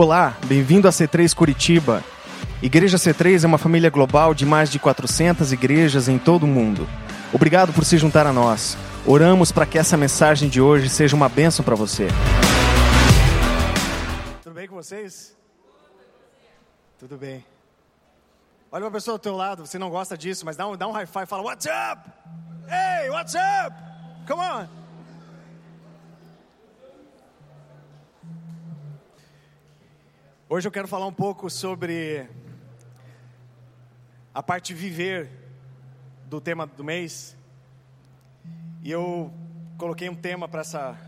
Olá, bem-vindo a C3 Curitiba. Igreja C3 é uma família global de mais de 400 igrejas em todo o mundo. Obrigado por se juntar a nós. Oramos para que essa mensagem de hoje seja uma bênção para você. Tudo bem com vocês? Tudo bem. Olha uma pessoa do teu lado, você não gosta disso, mas dá um, dá um high e fala, What's up? Hey, what's up? Come on. Hoje eu quero falar um pouco sobre a parte viver do tema do mês. E eu coloquei um tema para essa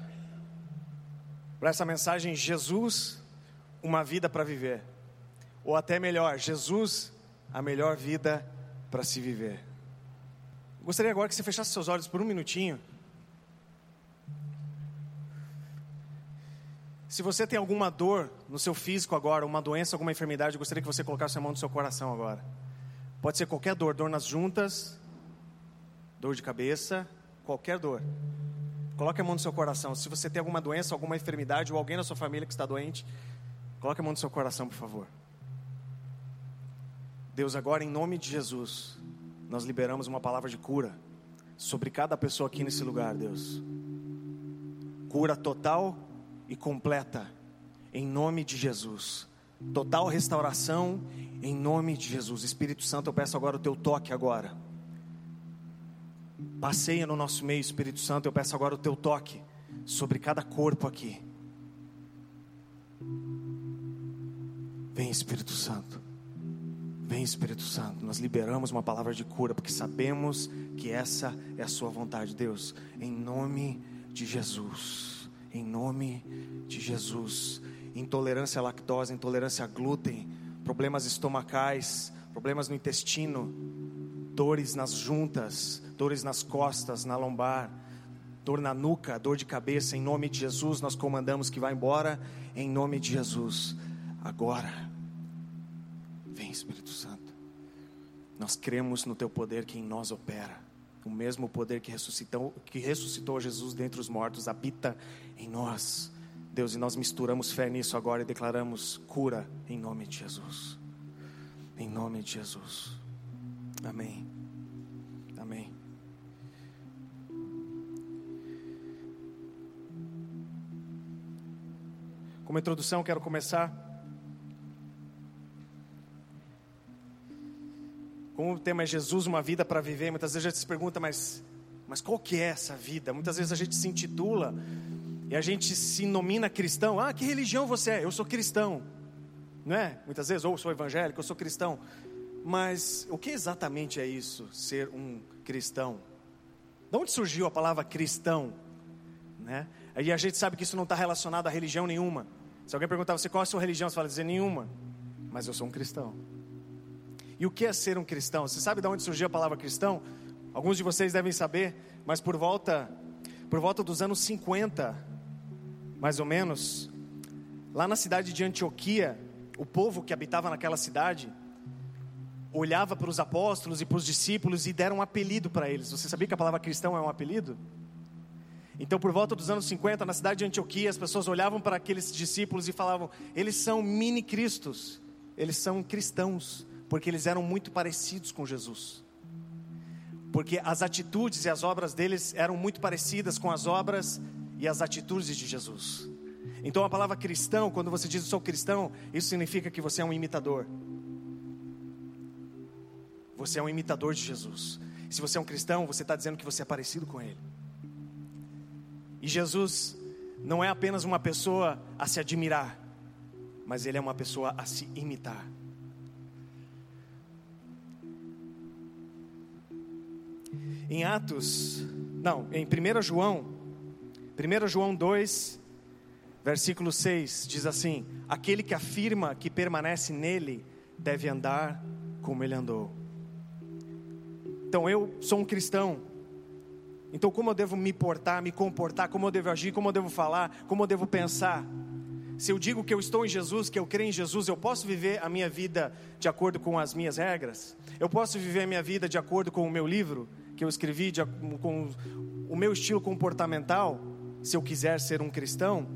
para essa mensagem Jesus, uma vida para viver. Ou até melhor, Jesus, a melhor vida para se viver. Gostaria agora que você fechasse seus olhos por um minutinho. Se você tem alguma dor no seu físico agora, uma doença, alguma enfermidade, eu gostaria que você colocasse a mão no seu coração agora. Pode ser qualquer dor, dor nas juntas, dor de cabeça, qualquer dor. Coloque a mão no seu coração. Se você tem alguma doença, alguma enfermidade ou alguém na sua família que está doente, coloque a mão no seu coração, por favor. Deus, agora em nome de Jesus, nós liberamos uma palavra de cura sobre cada pessoa aqui nesse lugar, Deus. Cura total e completa, em nome de Jesus. Total restauração, em nome de Jesus. Espírito Santo, eu peço agora o teu toque agora. Passeia no nosso meio, Espírito Santo, eu peço agora o teu toque sobre cada corpo aqui. Vem, Espírito Santo. Vem, Espírito Santo. Nós liberamos uma palavra de cura, porque sabemos que essa é a Sua vontade, Deus. Em nome de Jesus em nome de Jesus. Intolerância à lactose, intolerância a glúten, problemas estomacais, problemas no intestino, dores nas juntas, dores nas costas, na lombar, dor na nuca, dor de cabeça, em nome de Jesus, nós comandamos que vá embora, em nome de Jesus. Agora, vem Espírito Santo, nós cremos no Teu poder que em nós opera o mesmo poder que ressuscitou, que ressuscitou Jesus dentre os mortos habita em nós. Deus, e nós misturamos fé nisso agora e declaramos cura em nome de Jesus. Em nome de Jesus. Amém. Amém. Como introdução, quero começar Como o tema é Jesus, uma vida para viver, muitas vezes a gente se pergunta, mas, mas qual que é essa vida? Muitas vezes a gente se intitula e a gente se nomina cristão. Ah, que religião você é? Eu sou cristão. Não é? Muitas vezes, ou sou evangélico, eu sou cristão. Mas o que exatamente é isso, ser um cristão? De onde surgiu a palavra cristão? Né? Aí a gente sabe que isso não está relacionado a religião nenhuma. Se alguém perguntar você qual é a sua religião, você fala dizer nenhuma. Mas eu sou um cristão. E o que é ser um cristão? Você sabe de onde surgiu a palavra cristão? Alguns de vocês devem saber, mas por volta, por volta dos anos 50, mais ou menos, lá na cidade de Antioquia, o povo que habitava naquela cidade olhava para os apóstolos e para os discípulos e deram um apelido para eles. Você sabia que a palavra cristão é um apelido? Então, por volta dos anos 50, na cidade de Antioquia, as pessoas olhavam para aqueles discípulos e falavam: eles são mini-cristos, eles são cristãos porque eles eram muito parecidos com Jesus. Porque as atitudes e as obras deles eram muito parecidas com as obras e as atitudes de Jesus. Então a palavra cristão, quando você diz eu sou cristão, isso significa que você é um imitador. Você é um imitador de Jesus. Se você é um cristão, você está dizendo que você é parecido com Ele. E Jesus não é apenas uma pessoa a se admirar, mas Ele é uma pessoa a se imitar. Em Atos, não, em 1 João, 1 João 2, versículo 6, diz assim: Aquele que afirma que permanece nele deve andar como ele andou. Então eu sou um cristão. Então como eu devo me portar, me comportar, como eu devo agir, como eu devo falar, como eu devo pensar? Se eu digo que eu estou em Jesus, que eu creio em Jesus, eu posso viver a minha vida de acordo com as minhas regras? Eu posso viver a minha vida de acordo com o meu livro? Que eu escrevi de, com o meu estilo comportamental, se eu quiser ser um cristão,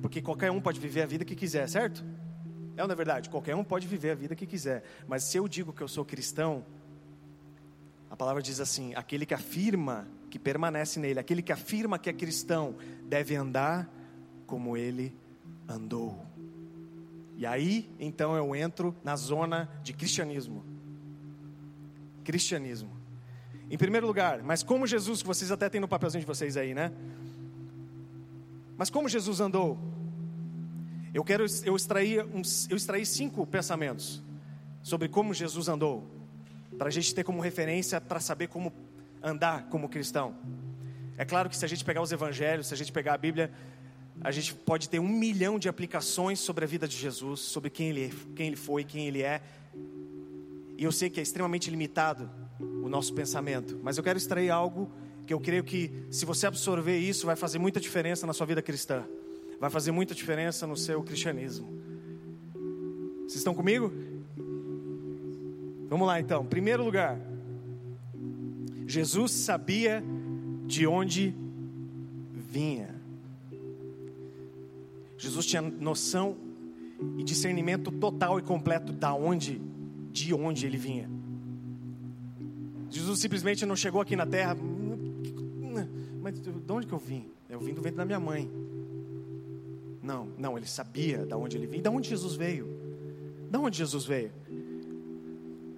porque qualquer um pode viver a vida que quiser, certo? É não é verdade? Qualquer um pode viver a vida que quiser. Mas se eu digo que eu sou cristão, a palavra diz assim: aquele que afirma que permanece nele, aquele que afirma que é cristão, deve andar como ele andou. E aí, então, eu entro na zona de cristianismo. Cristianismo. Em primeiro lugar, mas como Jesus, que vocês até têm no papelzinho de vocês aí, né? Mas como Jesus andou? Eu quero eu extrair uns, eu extraí cinco pensamentos sobre como Jesus andou, para a gente ter como referência para saber como andar como cristão. É claro que se a gente pegar os evangelhos, se a gente pegar a Bíblia, a gente pode ter um milhão de aplicações sobre a vida de Jesus, sobre quem ele, quem ele foi, quem ele é. E eu sei que é extremamente limitado o nosso pensamento, mas eu quero extrair algo que eu creio que, se você absorver isso, vai fazer muita diferença na sua vida cristã, vai fazer muita diferença no seu cristianismo. Vocês estão comigo? Vamos lá então. Primeiro lugar, Jesus sabia de onde vinha. Jesus tinha noção e discernimento total e completo da onde, de onde ele vinha. Jesus simplesmente não chegou aqui na terra, mas de onde que eu vim? Eu vim do ventre da minha mãe. Não, não, ele sabia de onde ele vinha. De onde Jesus veio? De onde Jesus veio?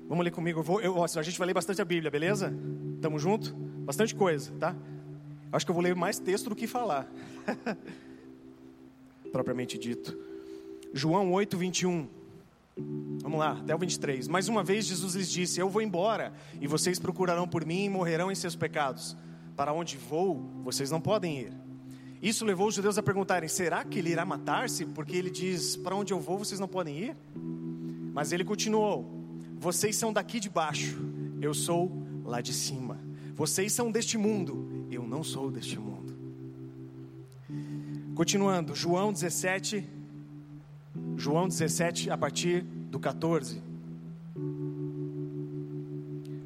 Vamos ler comigo. Eu vou, eu, a gente vai ler bastante a Bíblia, beleza? Tamo junto? Bastante coisa, tá? Acho que eu vou ler mais texto do que falar. propriamente dito. João 8, 21. Vamos lá, até o 23. Mais uma vez Jesus lhes disse: Eu vou embora, e vocês procurarão por mim e morrerão em seus pecados. Para onde vou, vocês não podem ir. Isso levou os judeus a perguntarem: Será que ele irá matar-se? Porque ele diz: Para onde eu vou, vocês não podem ir? Mas ele continuou: Vocês são daqui de baixo, eu sou lá de cima. Vocês são deste mundo, eu não sou deste mundo. Continuando, João 17, João 17, a partir do 14.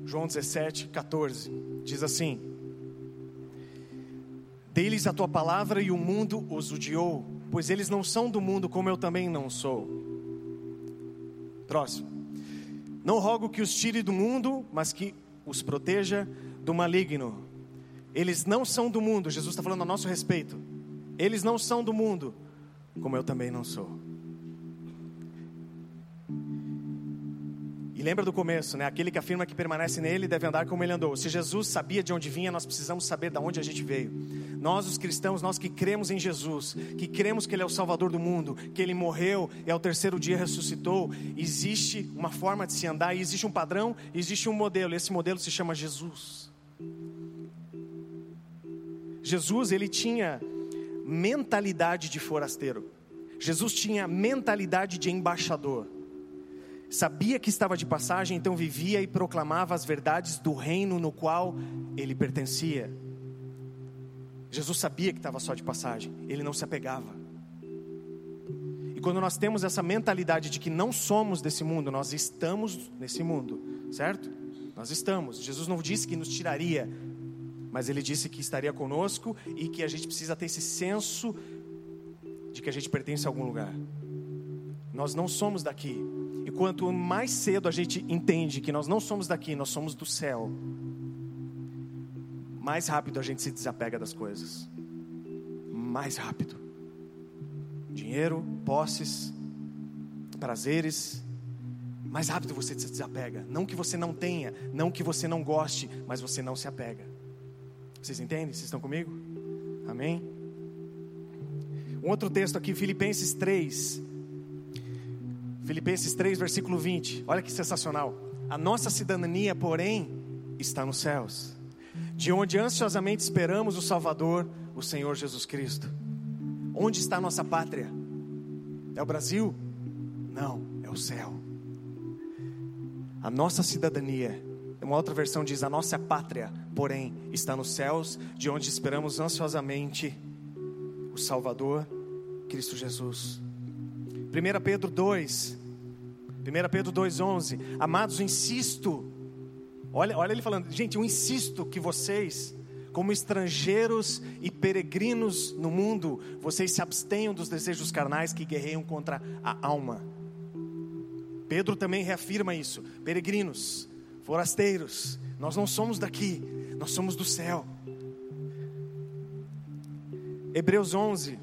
João 17, 14, diz assim: Dei-lhes a tua palavra e o mundo os odiou, pois eles não são do mundo, como eu também não sou. Próximo. Não rogo que os tire do mundo, mas que os proteja do maligno. Eles não são do mundo, Jesus está falando a nosso respeito eles não são do mundo, como eu também não sou. E lembra do começo, né? Aquele que afirma que permanece nele deve andar como ele andou. Se Jesus sabia de onde vinha, nós precisamos saber de onde a gente veio. Nós, os cristãos, nós que cremos em Jesus, que cremos que Ele é o Salvador do mundo, que Ele morreu e ao terceiro dia ressuscitou, existe uma forma de se andar, e existe um padrão, existe um modelo. Esse modelo se chama Jesus. Jesus, ele tinha mentalidade de forasteiro. Jesus tinha mentalidade de embaixador. Sabia que estava de passagem, então vivia e proclamava as verdades do reino no qual ele pertencia. Jesus sabia que estava só de passagem, ele não se apegava. E quando nós temos essa mentalidade de que não somos desse mundo, nós estamos nesse mundo, certo? Nós estamos. Jesus não disse que nos tiraria mas ele disse que estaria conosco e que a gente precisa ter esse senso de que a gente pertence a algum lugar. Nós não somos daqui. E quanto mais cedo a gente entende que nós não somos daqui, nós somos do céu, mais rápido a gente se desapega das coisas. Mais rápido. Dinheiro, posses, prazeres, mais rápido você se desapega. Não que você não tenha, não que você não goste, mas você não se apega. Vocês entendem? Vocês estão comigo? Amém? Um outro texto aqui, Filipenses 3. Filipenses 3, versículo 20. Olha que sensacional. A nossa cidadania, porém, está nos céus, de onde ansiosamente esperamos o Salvador, o Senhor Jesus Cristo. Onde está a nossa pátria? É o Brasil? Não, é o céu. A nossa cidadania uma outra versão diz: A nossa pátria, porém, está nos céus, de onde esperamos ansiosamente o Salvador, Cristo Jesus. 1 Pedro 2, 1 Pedro 2,11. Amados, insisto, olha, olha ele falando, gente, eu insisto que vocês, como estrangeiros e peregrinos no mundo, vocês se abstenham dos desejos carnais que guerreiam contra a alma. Pedro também reafirma isso: peregrinos, forasteiros, nós não somos daqui, nós somos do céu. Hebreus 11,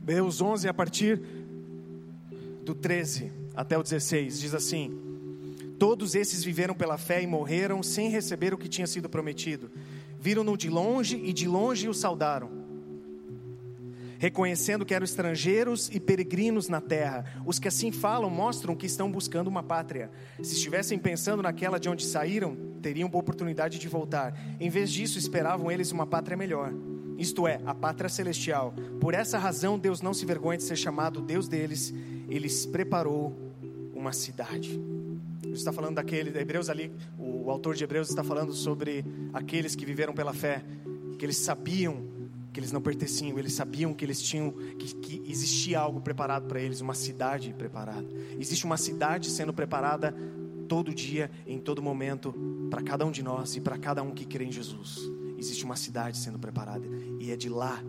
Hebreus 11, a partir do 13 até o 16, diz assim: Todos esses viveram pela fé e morreram sem receber o que tinha sido prometido. Viram-no de longe e de longe o saudaram reconhecendo que eram estrangeiros e peregrinos na terra. Os que assim falam mostram que estão buscando uma pátria. Se estivessem pensando naquela de onde saíram, teriam oportunidade de voltar. Em vez disso, esperavam eles uma pátria melhor. Isto é, a pátria celestial. Por essa razão, Deus não se vergonha de ser chamado Deus deles. Ele preparou uma cidade. Está falando daquele, Hebreus ali, o autor de Hebreus está falando sobre aqueles que viveram pela fé, que eles sabiam que eles não pertenciam, eles sabiam que eles tinham, que, que existia algo preparado para eles, uma cidade preparada. Existe uma cidade sendo preparada todo dia, em todo momento, para cada um de nós e para cada um que crê em Jesus. Existe uma cidade sendo preparada e é de lá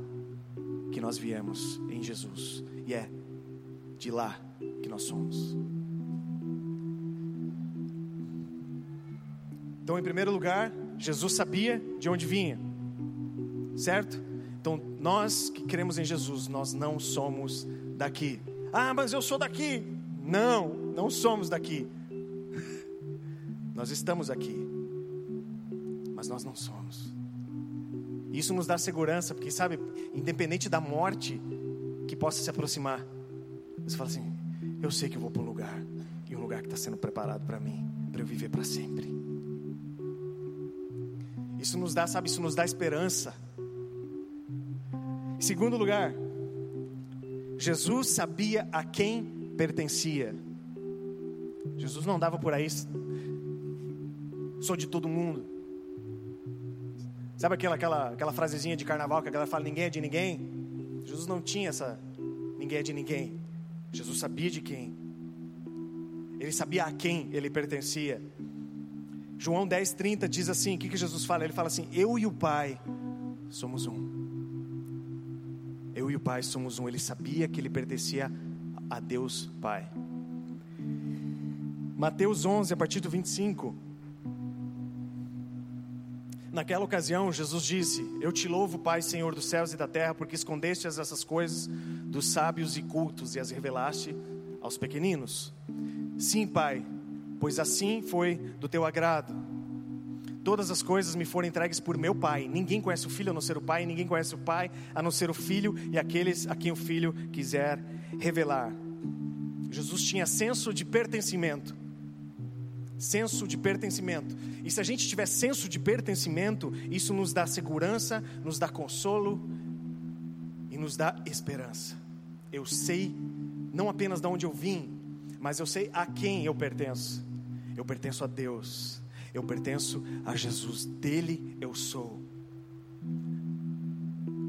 que nós viemos em Jesus, e é de lá que nós somos. Então, em primeiro lugar, Jesus sabia de onde vinha, certo? Então, nós que cremos em Jesus, nós não somos daqui. Ah, mas eu sou daqui. Não, não somos daqui. Nós estamos aqui, mas nós não somos. Isso nos dá segurança, porque sabe, independente da morte que possa se aproximar, você fala assim: eu sei que eu vou para um lugar, e um lugar que está sendo preparado para mim, para eu viver para sempre. Isso nos dá, sabe, isso nos dá esperança. Segundo lugar, Jesus sabia a quem pertencia. Jesus não dava por aí, sou de todo mundo. Sabe aquela, aquela, aquela frasezinha de carnaval que a galera fala: ninguém é de ninguém? Jesus não tinha essa ninguém é de ninguém. Jesus sabia de quem. Ele sabia a quem ele pertencia. João 10,30 diz assim: o que, que Jesus fala? Ele fala assim: Eu e o Pai somos um. Eu e o Pai somos um. Ele sabia que ele pertencia a Deus Pai. Mateus 11, a partir do 25. Naquela ocasião, Jesus disse: Eu te louvo, Pai, Senhor dos céus e da terra, porque escondeste essas coisas dos sábios e cultos e as revelaste aos pequeninos. Sim, Pai, pois assim foi do teu agrado. Todas as coisas me foram entregues por meu Pai. Ninguém conhece o Filho a não ser o Pai, ninguém conhece o Pai a não ser o Filho e aqueles a quem o Filho quiser revelar. Jesus tinha senso de pertencimento. Senso de pertencimento. E se a gente tiver senso de pertencimento, isso nos dá segurança, nos dá consolo e nos dá esperança. Eu sei não apenas de onde eu vim, mas eu sei a quem eu pertenço. Eu pertenço a Deus eu pertenço a Jesus, dele eu sou.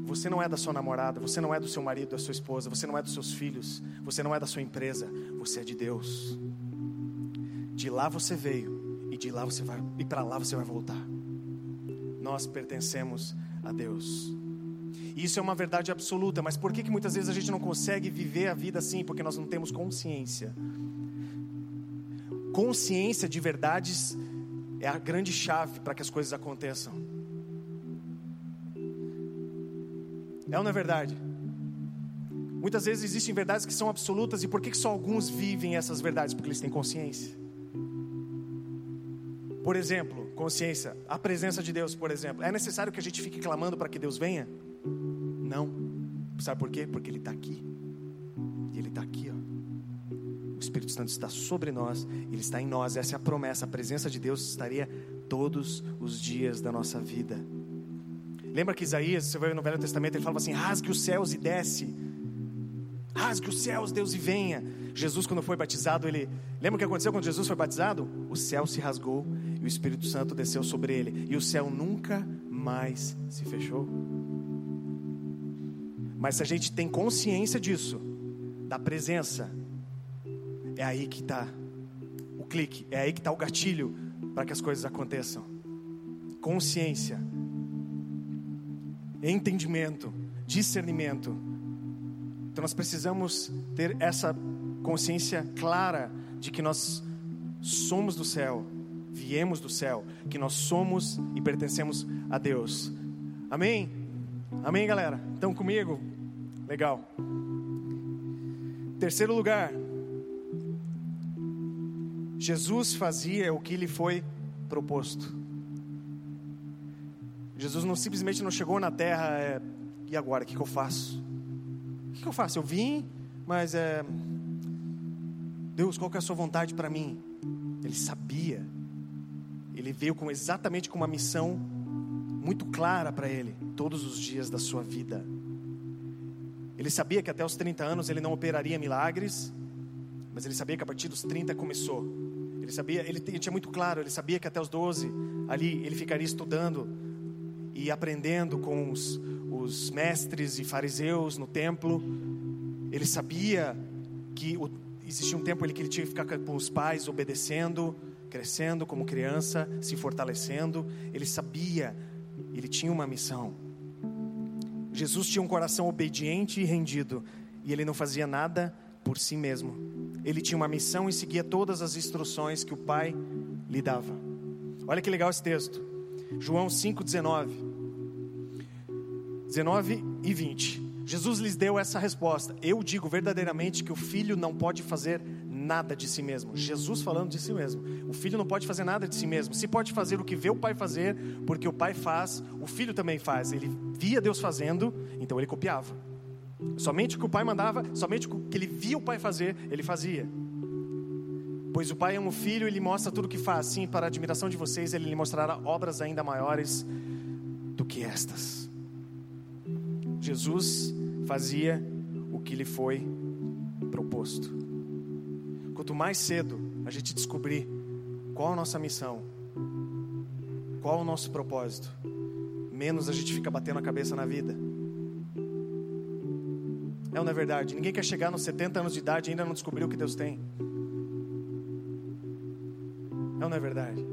Você não é da sua namorada, você não é do seu marido, da sua esposa, você não é dos seus filhos, você não é da sua empresa, você é de Deus. De lá você veio e de lá você vai e para lá você vai voltar. Nós pertencemos a Deus. Isso é uma verdade absoluta, mas por que, que muitas vezes a gente não consegue viver a vida assim? Porque nós não temos consciência. Consciência de verdades é a grande chave para que as coisas aconteçam. É ou não é verdade? Muitas vezes existem verdades que são absolutas e por que só alguns vivem essas verdades? Porque eles têm consciência. Por exemplo, consciência, a presença de Deus, por exemplo. É necessário que a gente fique clamando para que Deus venha? Não. Sabe por quê? Porque Ele está aqui. Espírito Santo está sobre nós, ele está em nós. Essa é a promessa. A presença de Deus estaria todos os dias da nossa vida. Lembra que Isaías, você vai no Velho Testamento, ele falava assim: rasgue os céus e desce. Rasgue os céus, Deus e venha. Jesus, quando foi batizado, ele. Lembra o que aconteceu quando Jesus foi batizado? O céu se rasgou e o Espírito Santo desceu sobre ele. E o céu nunca mais se fechou. Mas se a gente tem consciência disso, da presença, é aí que está o clique, é aí que está o gatilho para que as coisas aconteçam. Consciência, entendimento, discernimento. Então nós precisamos ter essa consciência clara de que nós somos do céu, viemos do céu, que nós somos e pertencemos a Deus. Amém? Amém, galera? Estão comigo? Legal. Terceiro lugar, Jesus fazia o que lhe foi proposto. Jesus não simplesmente não chegou na terra, é, e agora, o que, que eu faço? O que, que eu faço? Eu vim, mas é, Deus, qual que é a sua vontade para mim? Ele sabia. Ele veio com exatamente com uma missão muito clara para ele, todos os dias da sua vida. Ele sabia que até os 30 anos ele não operaria milagres, mas ele sabia que a partir dos 30 começou. Ele sabia, ele, ele tinha muito claro, ele sabia que até os 12 ali ele ficaria estudando e aprendendo com os, os mestres e fariseus no templo. Ele sabia que o, existia um tempo ele que ele tinha que ficar com os pais obedecendo, crescendo como criança, se fortalecendo. Ele sabia, ele tinha uma missão. Jesus tinha um coração obediente e rendido, e ele não fazia nada por si mesmo. Ele tinha uma missão e seguia todas as instruções que o Pai lhe dava. Olha que legal esse texto. João 5:19. 19 e 20. Jesus lhes deu essa resposta: Eu digo verdadeiramente que o filho não pode fazer nada de si mesmo. Jesus falando de si mesmo. O filho não pode fazer nada de si mesmo. Se pode fazer o que vê o pai fazer, porque o pai faz, o filho também faz. Ele via Deus fazendo, então ele copiava. Somente o que o pai mandava, somente o que ele via o pai fazer, ele fazia. Pois o pai ama o filho e lhe mostra tudo o que faz. Sim, para a admiração de vocês, ele lhe mostrará obras ainda maiores do que estas. Jesus fazia o que lhe foi proposto. Quanto mais cedo a gente descobrir qual a nossa missão, qual o nosso propósito, menos a gente fica batendo a cabeça na vida. É ou não é verdade? Ninguém quer chegar nos 70 anos de idade e ainda não descobriu o que Deus tem. É ou não é verdade?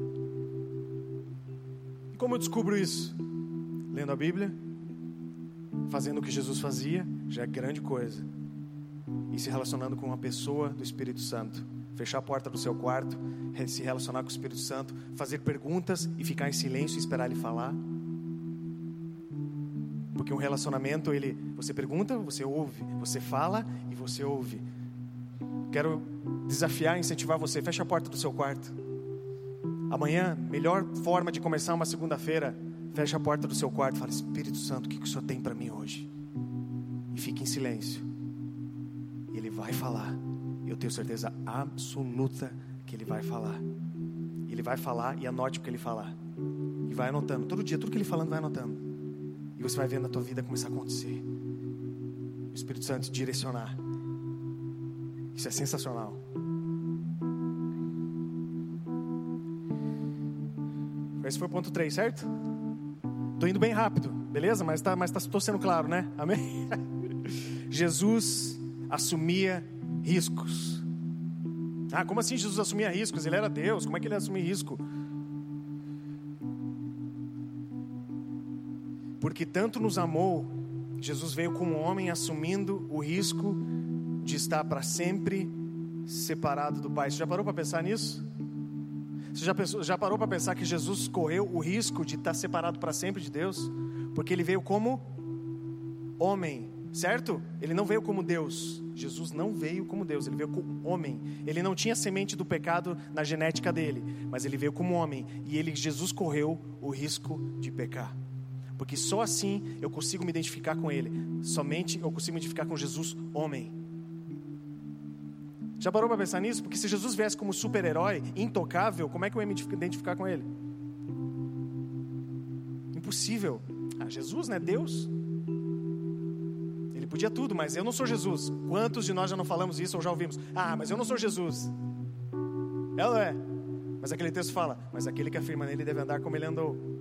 E como eu descubro isso? Lendo a Bíblia, fazendo o que Jesus fazia, já é grande coisa e se relacionando com uma pessoa do Espírito Santo. Fechar a porta do seu quarto, se relacionar com o Espírito Santo, fazer perguntas e ficar em silêncio e esperar ele falar. Porque um relacionamento, ele, você pergunta, você ouve, você fala e você ouve. Quero desafiar, incentivar você, feche a porta do seu quarto. Amanhã, melhor forma de começar uma segunda-feira, feche a porta do seu quarto e fala: Espírito Santo, o que, que o Senhor tem para mim hoje? E fique em silêncio ele vai falar. Eu tenho certeza absoluta que ele vai falar. Ele vai falar e anote o que ele falar. E vai anotando. Todo dia, tudo que ele falando, vai anotando. Você vai vendo a tua vida começar a acontecer. O Espírito Santo direcionar. Isso é sensacional. Esse foi o ponto 3, certo? Estou indo bem rápido, beleza? Mas tá, mas tá, estou sendo claro, né? Amém? Jesus assumia riscos. Ah, como assim Jesus assumia riscos? Ele era Deus, como é que ele assumia risco? Porque tanto nos amou, Jesus veio como homem assumindo o risco de estar para sempre separado do Pai. Você já parou para pensar nisso? Você já, pensou, já parou para pensar que Jesus correu o risco de estar separado para sempre de Deus? Porque ele veio como homem, certo? Ele não veio como Deus. Jesus não veio como Deus, ele veio como homem. Ele não tinha semente do pecado na genética dele, mas ele veio como homem e ele Jesus correu o risco de pecar. Porque só assim eu consigo me identificar com ele. Somente eu consigo me identificar com Jesus, homem. Já parou para pensar nisso? Porque se Jesus viesse como super-herói, intocável, como é que eu ia me identificar com ele? Impossível. Ah, Jesus, né? Deus. Ele podia tudo, mas eu não sou Jesus. Quantos de nós já não falamos isso ou já ouvimos? Ah, mas eu não sou Jesus. Ou é? Mas aquele texto fala: Mas aquele que afirma nele deve andar como ele andou.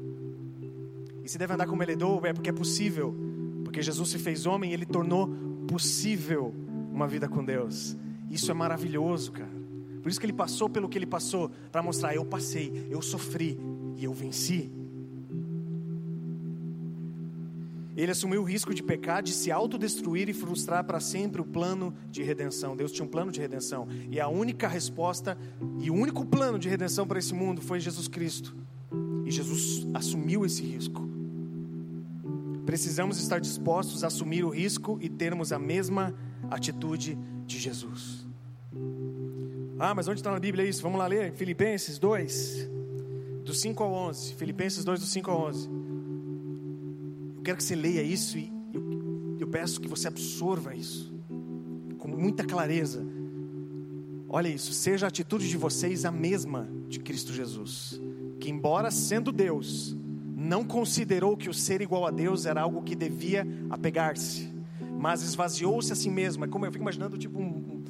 E se deve andar como ele é porque é possível. Porque Jesus se fez homem e ele tornou possível uma vida com Deus. Isso é maravilhoso, cara. Por isso que ele passou pelo que ele passou, para mostrar: eu passei, eu sofri e eu venci. Ele assumiu o risco de pecar, de se autodestruir e frustrar para sempre o plano de redenção. Deus tinha um plano de redenção. E a única resposta e o único plano de redenção para esse mundo foi Jesus Cristo. E Jesus assumiu esse risco. Precisamos estar dispostos a assumir o risco e termos a mesma atitude de Jesus. Ah, mas onde está na Bíblia isso? Vamos lá ler Filipenses 2, do 5 ao 11. Filipenses 2, do 5 ao 11. Eu quero que você leia isso e eu, eu peço que você absorva isso com muita clareza. Olha isso, seja a atitude de vocês a mesma de Cristo Jesus, que, embora sendo Deus, não considerou que o ser igual a Deus era algo que devia apegar-se, mas esvaziou-se a si mesmo. É como eu fico imaginando, tipo um,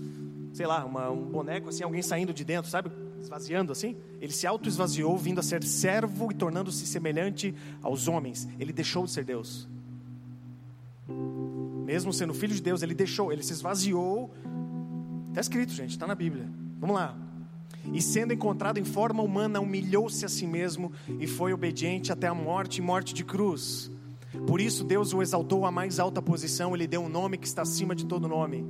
sei lá, uma, um boneco assim, alguém saindo de dentro, sabe? Esvaziando assim. Ele se auto-esvaziou, vindo a ser servo e tornando-se semelhante aos homens. Ele deixou de ser Deus. Mesmo sendo filho de Deus, ele deixou, ele se esvaziou. Está escrito, gente, está na Bíblia. Vamos lá. E sendo encontrado em forma humana, humilhou-se a si mesmo e foi obediente até a morte e morte de cruz. Por isso Deus o exaltou à mais alta posição, ele deu um nome que está acima de todo nome,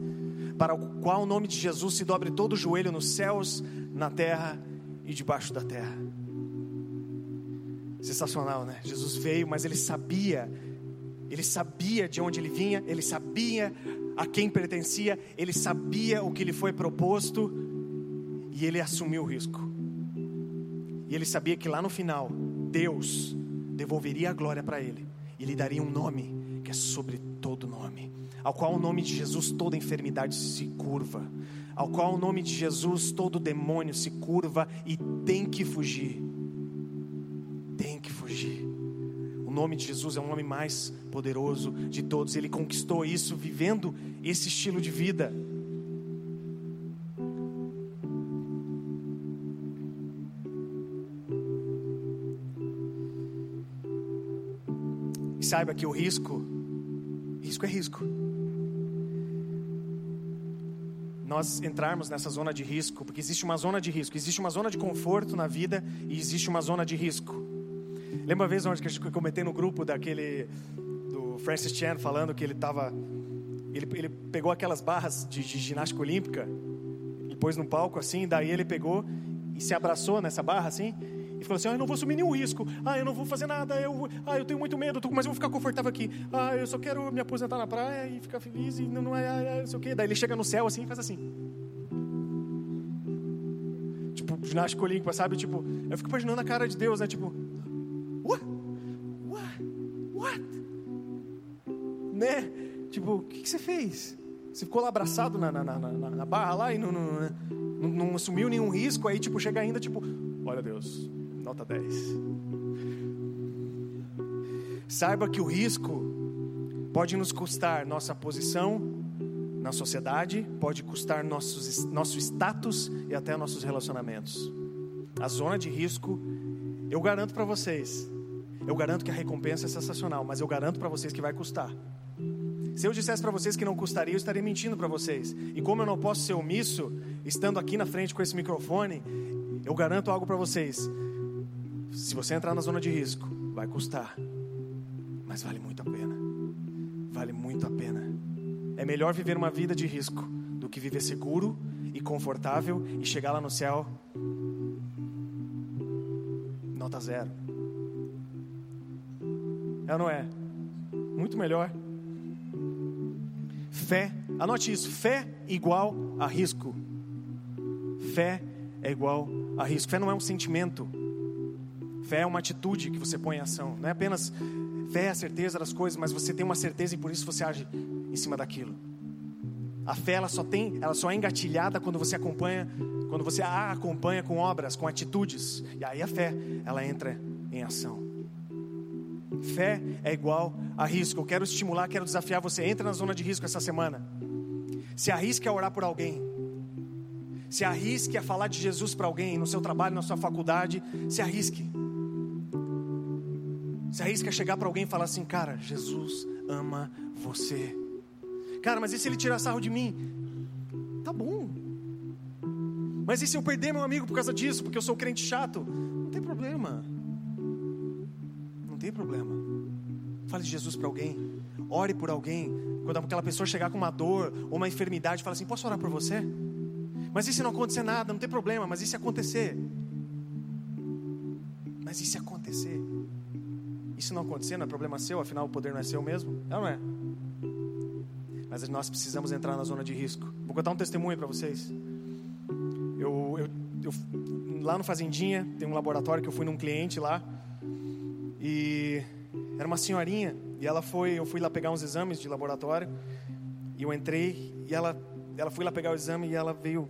para o qual o nome de Jesus se dobre todo o joelho nos céus, na terra e debaixo da terra. Sensacional, né? Jesus veio, mas ele sabia, ele sabia de onde ele vinha, ele sabia a quem pertencia, ele sabia o que lhe foi proposto e ele assumiu o risco. E ele sabia que lá no final, Deus devolveria a glória para ele e lhe daria um nome que é sobre todo nome, ao qual o nome de Jesus toda enfermidade se curva, ao qual o nome de Jesus todo demônio se curva e tem que fugir. Tem que fugir. O nome de Jesus é o nome mais poderoso de todos. Ele conquistou isso vivendo esse estilo de vida. Saiba que o risco, risco é risco. Nós entrarmos nessa zona de risco, porque existe uma zona de risco, existe uma zona de conforto na vida e existe uma zona de risco. Lembra uma vez onde que eu comentei no grupo daquele do Francis Chan falando que ele estava ele, ele pegou aquelas barras de, de ginástica olímpica e pôs no palco assim, daí ele pegou e se abraçou nessa barra assim e falou assim: ah, eu não vou assumir nenhum risco, ah, eu não vou fazer nada, eu, ah, eu tenho muito medo, mas eu vou ficar confortável aqui, ah, eu só quero me aposentar na praia e ficar feliz e não é, é, é não sei o quê. Daí ele chega no céu assim e faz assim. Tipo, ginástica olímpica, sabe? Tipo, eu fico imaginando a cara de Deus, né? Tipo, what? What? What? Né? Tipo, o que, que você fez? Você ficou lá abraçado na, na, na, na barra lá e não, não, não, não assumiu nenhum risco, aí tipo, chega ainda, tipo, olha Deus, nota 10. Saiba que o risco pode nos custar nossa posição na sociedade, pode custar nossos, nosso status e até nossos relacionamentos. A zona de risco, eu garanto para vocês, eu garanto que a recompensa é sensacional, mas eu garanto para vocês que vai custar. Se eu dissesse para vocês que não custaria, eu estaria mentindo para vocês. E como eu não posso ser omisso, estando aqui na frente com esse microfone, eu garanto algo para vocês. Se você entrar na zona de risco, vai custar. Mas vale muito a pena. Vale muito a pena. É melhor viver uma vida de risco do que viver seguro e confortável e chegar lá no céu nota zero. É ou não é? Muito melhor. Fé, anote isso: fé igual a risco. Fé é igual a risco. Fé não é um sentimento. Fé é uma atitude que você põe em ação. Não é apenas fé é a certeza das coisas, mas você tem uma certeza e por isso você age em cima daquilo. A fé ela só tem, ela só é engatilhada quando você acompanha, quando você a acompanha com obras, com atitudes. E aí a fé, ela entra em ação. Fé é igual a risco. Eu quero estimular, quero desafiar você. Entra na zona de risco essa semana. Se arrisque a orar por alguém. Se arrisque a falar de Jesus para alguém no seu trabalho, na sua faculdade. Se arrisque. Se arrisque a chegar para alguém e falar assim: Cara, Jesus ama você. Cara, mas e se ele tirar sarro de mim? Tá bom. Mas e se eu perder meu amigo por causa disso? Porque eu sou crente chato? Não tem problema tem problema. Fale de Jesus para alguém. Ore por alguém. Quando aquela pessoa chegar com uma dor ou uma enfermidade, fala assim: Posso orar por você? Mas e se não acontecer nada? Não tem problema. Mas e se acontecer? Mas e se acontecer? E se não acontecer, não é problema seu, afinal o poder não é seu mesmo? É ou não é? Mas nós precisamos entrar na zona de risco. Vou contar um testemunho para vocês. Eu, eu, eu, lá no Fazendinha, tem um laboratório que eu fui num cliente lá. E era uma senhorinha. E ela foi, eu fui lá pegar uns exames de laboratório. E eu entrei e ela, ela foi lá pegar o exame e ela veio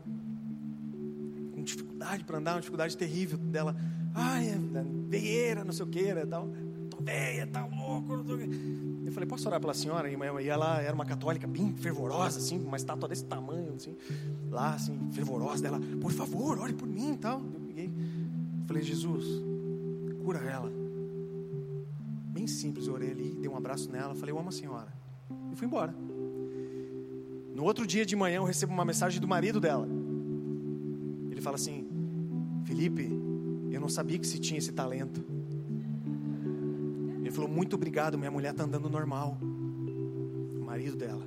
com dificuldade para andar, uma dificuldade terrível dela. Ai, é veieira, não sei o que, né, tal. Tô veia, tá louco. Não. Eu falei, posso orar pela senhora? E ela era uma católica bem fervorosa, assim, uma estátua desse tamanho, assim, lá, assim, fervorosa dela. Por favor, ore por mim, tal. Eu peguei, falei, Jesus, cura ela. Bem simples, eu orei ali, dei um abraço nela, falei, eu amo a senhora. E fui embora. No outro dia de manhã eu recebo uma mensagem do marido dela. Ele fala assim: Felipe, eu não sabia que se tinha esse talento. Falou: Muito obrigado, minha mulher está andando normal. O marido dela.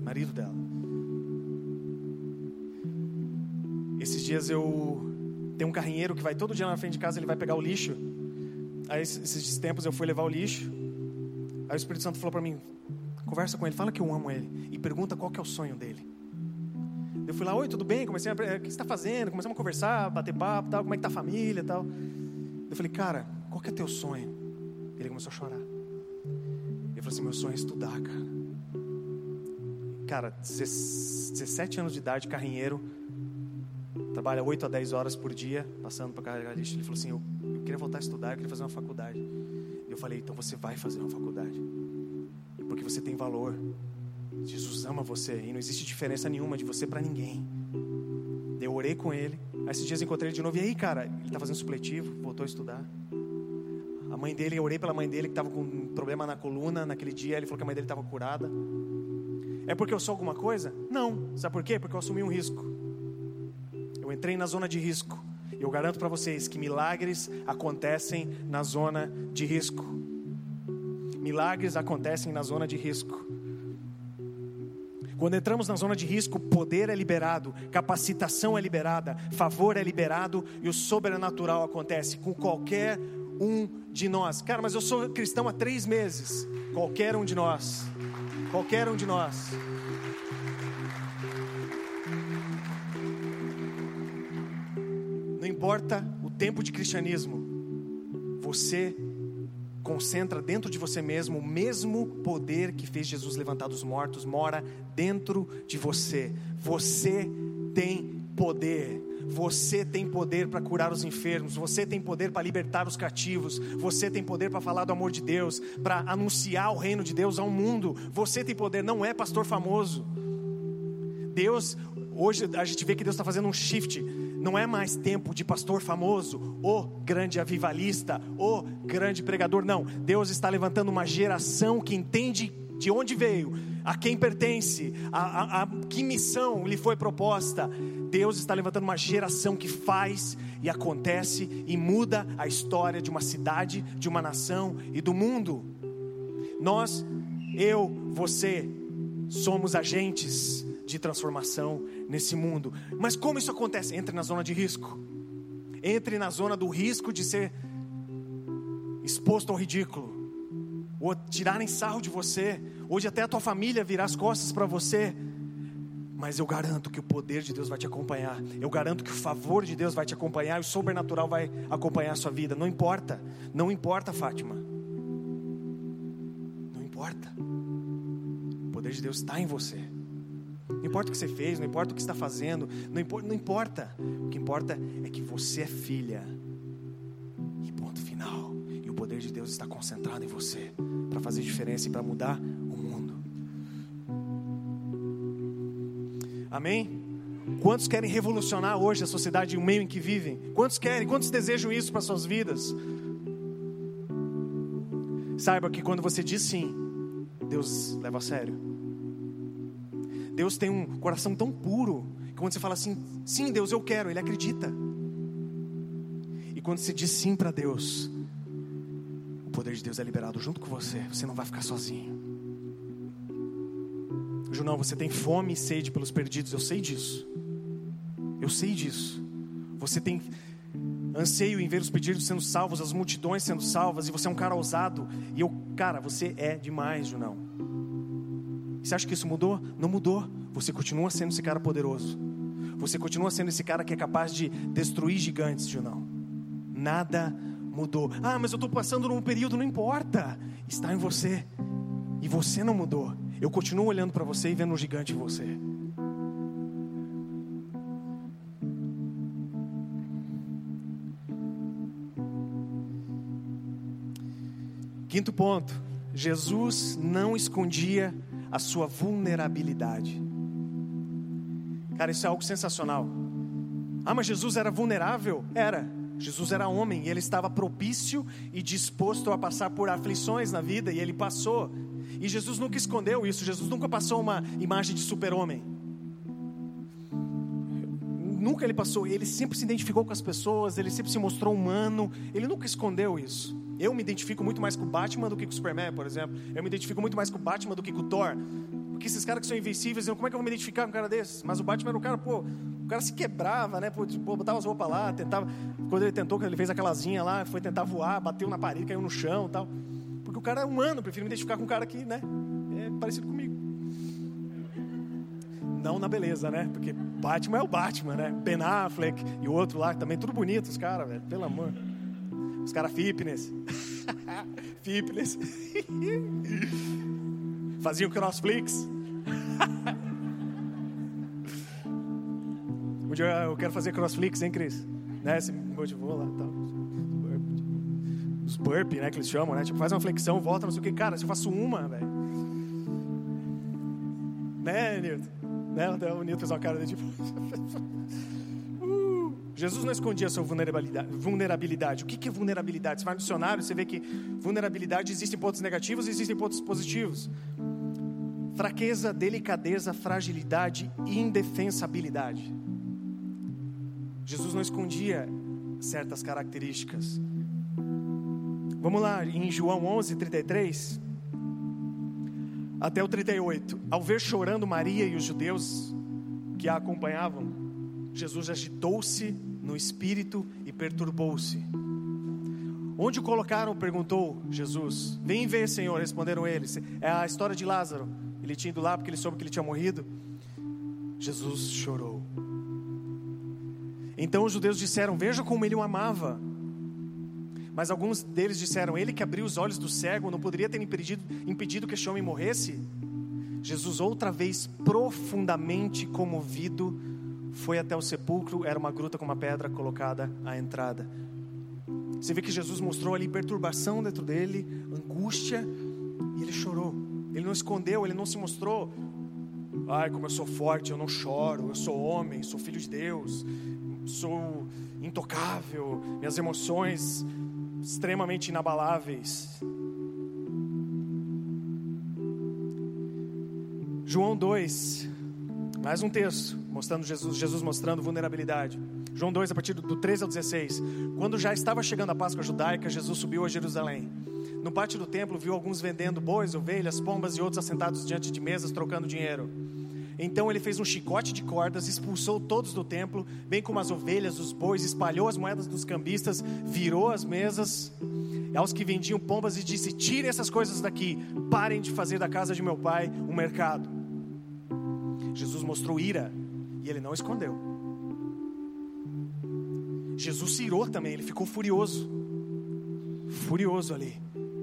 O marido dela. Esses dias eu. Tem um carrinheiro que vai todo dia na frente de casa, ele vai pegar o lixo. Aí esses tempos eu fui levar o lixo. Aí o Espírito Santo falou para mim: conversa com ele, fala que eu amo ele e pergunta qual que é o sonho dele. Eu fui lá, oi, tudo bem? Comecei a, o que você está fazendo? Começamos a conversar, bater papo, tal, como é que tá a família, tal. Eu falei, cara, qual que é teu sonho? Ele começou a chorar. Ele falou assim, meu sonho é estudar, cara. Cara, 17 anos de idade, carrinheiro, trabalha 8 a 10 horas por dia, passando para carregar lixo. Ele falou assim, eu eu queria voltar a estudar, eu queria fazer uma faculdade. Eu falei, então você vai fazer uma faculdade. Porque você tem valor. Jesus ama você e não existe diferença nenhuma de você para ninguém. Eu orei com ele. Aí esses dias encontrei ele de novo. E aí, cara, ele está fazendo supletivo, voltou a estudar. A mãe dele, eu orei pela mãe dele que estava com um problema na coluna naquele dia. Ele falou que a mãe dele estava curada. É porque eu sou alguma coisa? Não. Sabe por quê? Porque eu assumi um risco. Eu entrei na zona de risco. Eu garanto para vocês que milagres acontecem na zona de risco. Milagres acontecem na zona de risco. Quando entramos na zona de risco, poder é liberado, capacitação é liberada, favor é liberado e o sobrenatural acontece com qualquer um de nós. Cara, mas eu sou cristão há três meses. Qualquer um de nós. Qualquer um de nós. importa o tempo de cristianismo, você concentra dentro de você mesmo o mesmo poder que fez Jesus levantar dos mortos, mora dentro de você. Você tem poder. Você tem poder para curar os enfermos, você tem poder para libertar os cativos, você tem poder para falar do amor de Deus, para anunciar o reino de Deus ao mundo. Você tem poder, não é pastor famoso. Deus, hoje a gente vê que Deus está fazendo um shift não é mais tempo de pastor famoso, o grande avivalista, o grande pregador. Não, Deus está levantando uma geração que entende de onde veio, a quem pertence, a, a, a que missão lhe foi proposta. Deus está levantando uma geração que faz e acontece e muda a história de uma cidade, de uma nação e do mundo. Nós, eu, você, somos agentes de transformação nesse mundo. Mas como isso acontece? Entre na zona de risco. Entre na zona do risco de ser exposto ao ridículo. Ou tirarem sarro de você. Hoje até a tua família virar as costas para você. Mas eu garanto que o poder de Deus vai te acompanhar. Eu garanto que o favor de Deus vai te acompanhar. E o sobrenatural vai acompanhar a sua vida. Não importa. Não importa, Fátima. Não importa. O poder de Deus está em você. Não importa o que você fez, não importa o que está fazendo, não importa, não importa. O que importa é que você é filha. E ponto final. E o poder de Deus está concentrado em você para fazer diferença e para mudar Amém? Quantos querem revolucionar hoje a sociedade e o meio em que vivem? Quantos querem? Quantos desejam isso para suas vidas? Saiba que quando você diz sim, Deus leva a sério. Deus tem um coração tão puro que quando você fala assim, sim, Deus, eu quero, Ele acredita. E quando você diz sim para Deus, o poder de Deus é liberado junto com você. Você não vai ficar sozinho. Junão, você tem fome e sede pelos perdidos, eu sei disso. Eu sei disso. Você tem anseio em ver os perdidos sendo salvos, as multidões sendo salvas, e você é um cara ousado. E eu, cara, você é demais, Junão. Você acha que isso mudou? Não mudou. Você continua sendo esse cara poderoso. Você continua sendo esse cara que é capaz de destruir gigantes, Junão. Nada mudou. Ah, mas eu estou passando num período, não importa. Está em você. E você não mudou. Eu continuo olhando para você e vendo um gigante em você. Quinto ponto: Jesus não escondia a sua vulnerabilidade. Cara, isso é algo sensacional. Ah, mas Jesus era vulnerável? Era. Jesus era homem e ele estava propício e disposto a passar por aflições na vida e ele passou. E Jesus nunca escondeu isso, Jesus nunca passou uma imagem de super-homem. Nunca ele passou, ele sempre se identificou com as pessoas, ele sempre se mostrou humano, ele nunca escondeu isso. Eu me identifico muito mais com o Batman do que com o Superman, por exemplo. Eu me identifico muito mais com o Batman do que com o Thor. Porque esses caras que são invencíveis, como é que eu vou me identificar com um cara desses? Mas o Batman era um cara, pô, o cara se quebrava, né? Pô, tipo, botava as roupas lá, tentava. Quando ele tentou, quando ele fez aquela zinha lá, foi tentar voar, bateu na parede, caiu no chão tal. O cara é humano, prefiro me identificar com um cara que, né? É parecido comigo. Não na beleza, né? Porque Batman é o Batman, né? Ben Affleck e o outro lá, também tudo bonito, os caras, velho, pelo amor. Os caras fitness. fitness. Faziam crossflix. um dia eu quero fazer crossflix, hein, Cris? Né? Você me motivou lá tal. Burp, né, que eles chamam, né? Tipo, faz uma flexão, volta, não sei o que. Cara, se eu faço uma, velho. Né, Nilton? Né? Até o Nilton fez uma cara de tipo... Jesus não escondia sua vulnerabilidade. vulnerabilidade. O que é vulnerabilidade? Você vai no dicionário, você vê que vulnerabilidade existem pontos negativos e existem pontos positivos. Fraqueza, delicadeza, fragilidade e indefensabilidade. Jesus não escondia certas características. Vamos lá, em João 11, 33 até o 38. Ao ver chorando Maria e os judeus que a acompanhavam, Jesus agitou-se no espírito e perturbou-se. Onde o colocaram? perguntou Jesus. Vem ver, Senhor, responderam eles. É a história de Lázaro. Ele tinha ido lá porque ele soube que ele tinha morrido. Jesus chorou. Então os judeus disseram: Veja como ele o amava. Mas alguns deles disseram: Ele que abriu os olhos do cego não poderia ter impedido, impedido que este homem morresse? Jesus, outra vez profundamente comovido, foi até o sepulcro, era uma gruta com uma pedra colocada à entrada. Você vê que Jesus mostrou ali perturbação dentro dele, angústia, e ele chorou. Ele não escondeu, ele não se mostrou. Ai, como eu sou forte, eu não choro, eu sou homem, sou filho de Deus, sou intocável, minhas emoções extremamente inabaláveis. João 2, mais um texto, mostrando Jesus, Jesus mostrando vulnerabilidade. João 2, a partir do 13 ao 16. Quando já estava chegando a Páscoa judaica, Jesus subiu a Jerusalém. No pátio do templo, viu alguns vendendo bois, ovelhas, pombas e outros assentados diante de mesas, trocando dinheiro. Então ele fez um chicote de cordas, expulsou todos do templo, bem como as ovelhas, os bois, espalhou as moedas dos cambistas, virou as mesas aos que vendiam pombas e disse: Tirem essas coisas daqui, parem de fazer da casa de meu pai um mercado. Jesus mostrou ira e ele não escondeu. Jesus se irou também, ele ficou furioso. Furioso ali,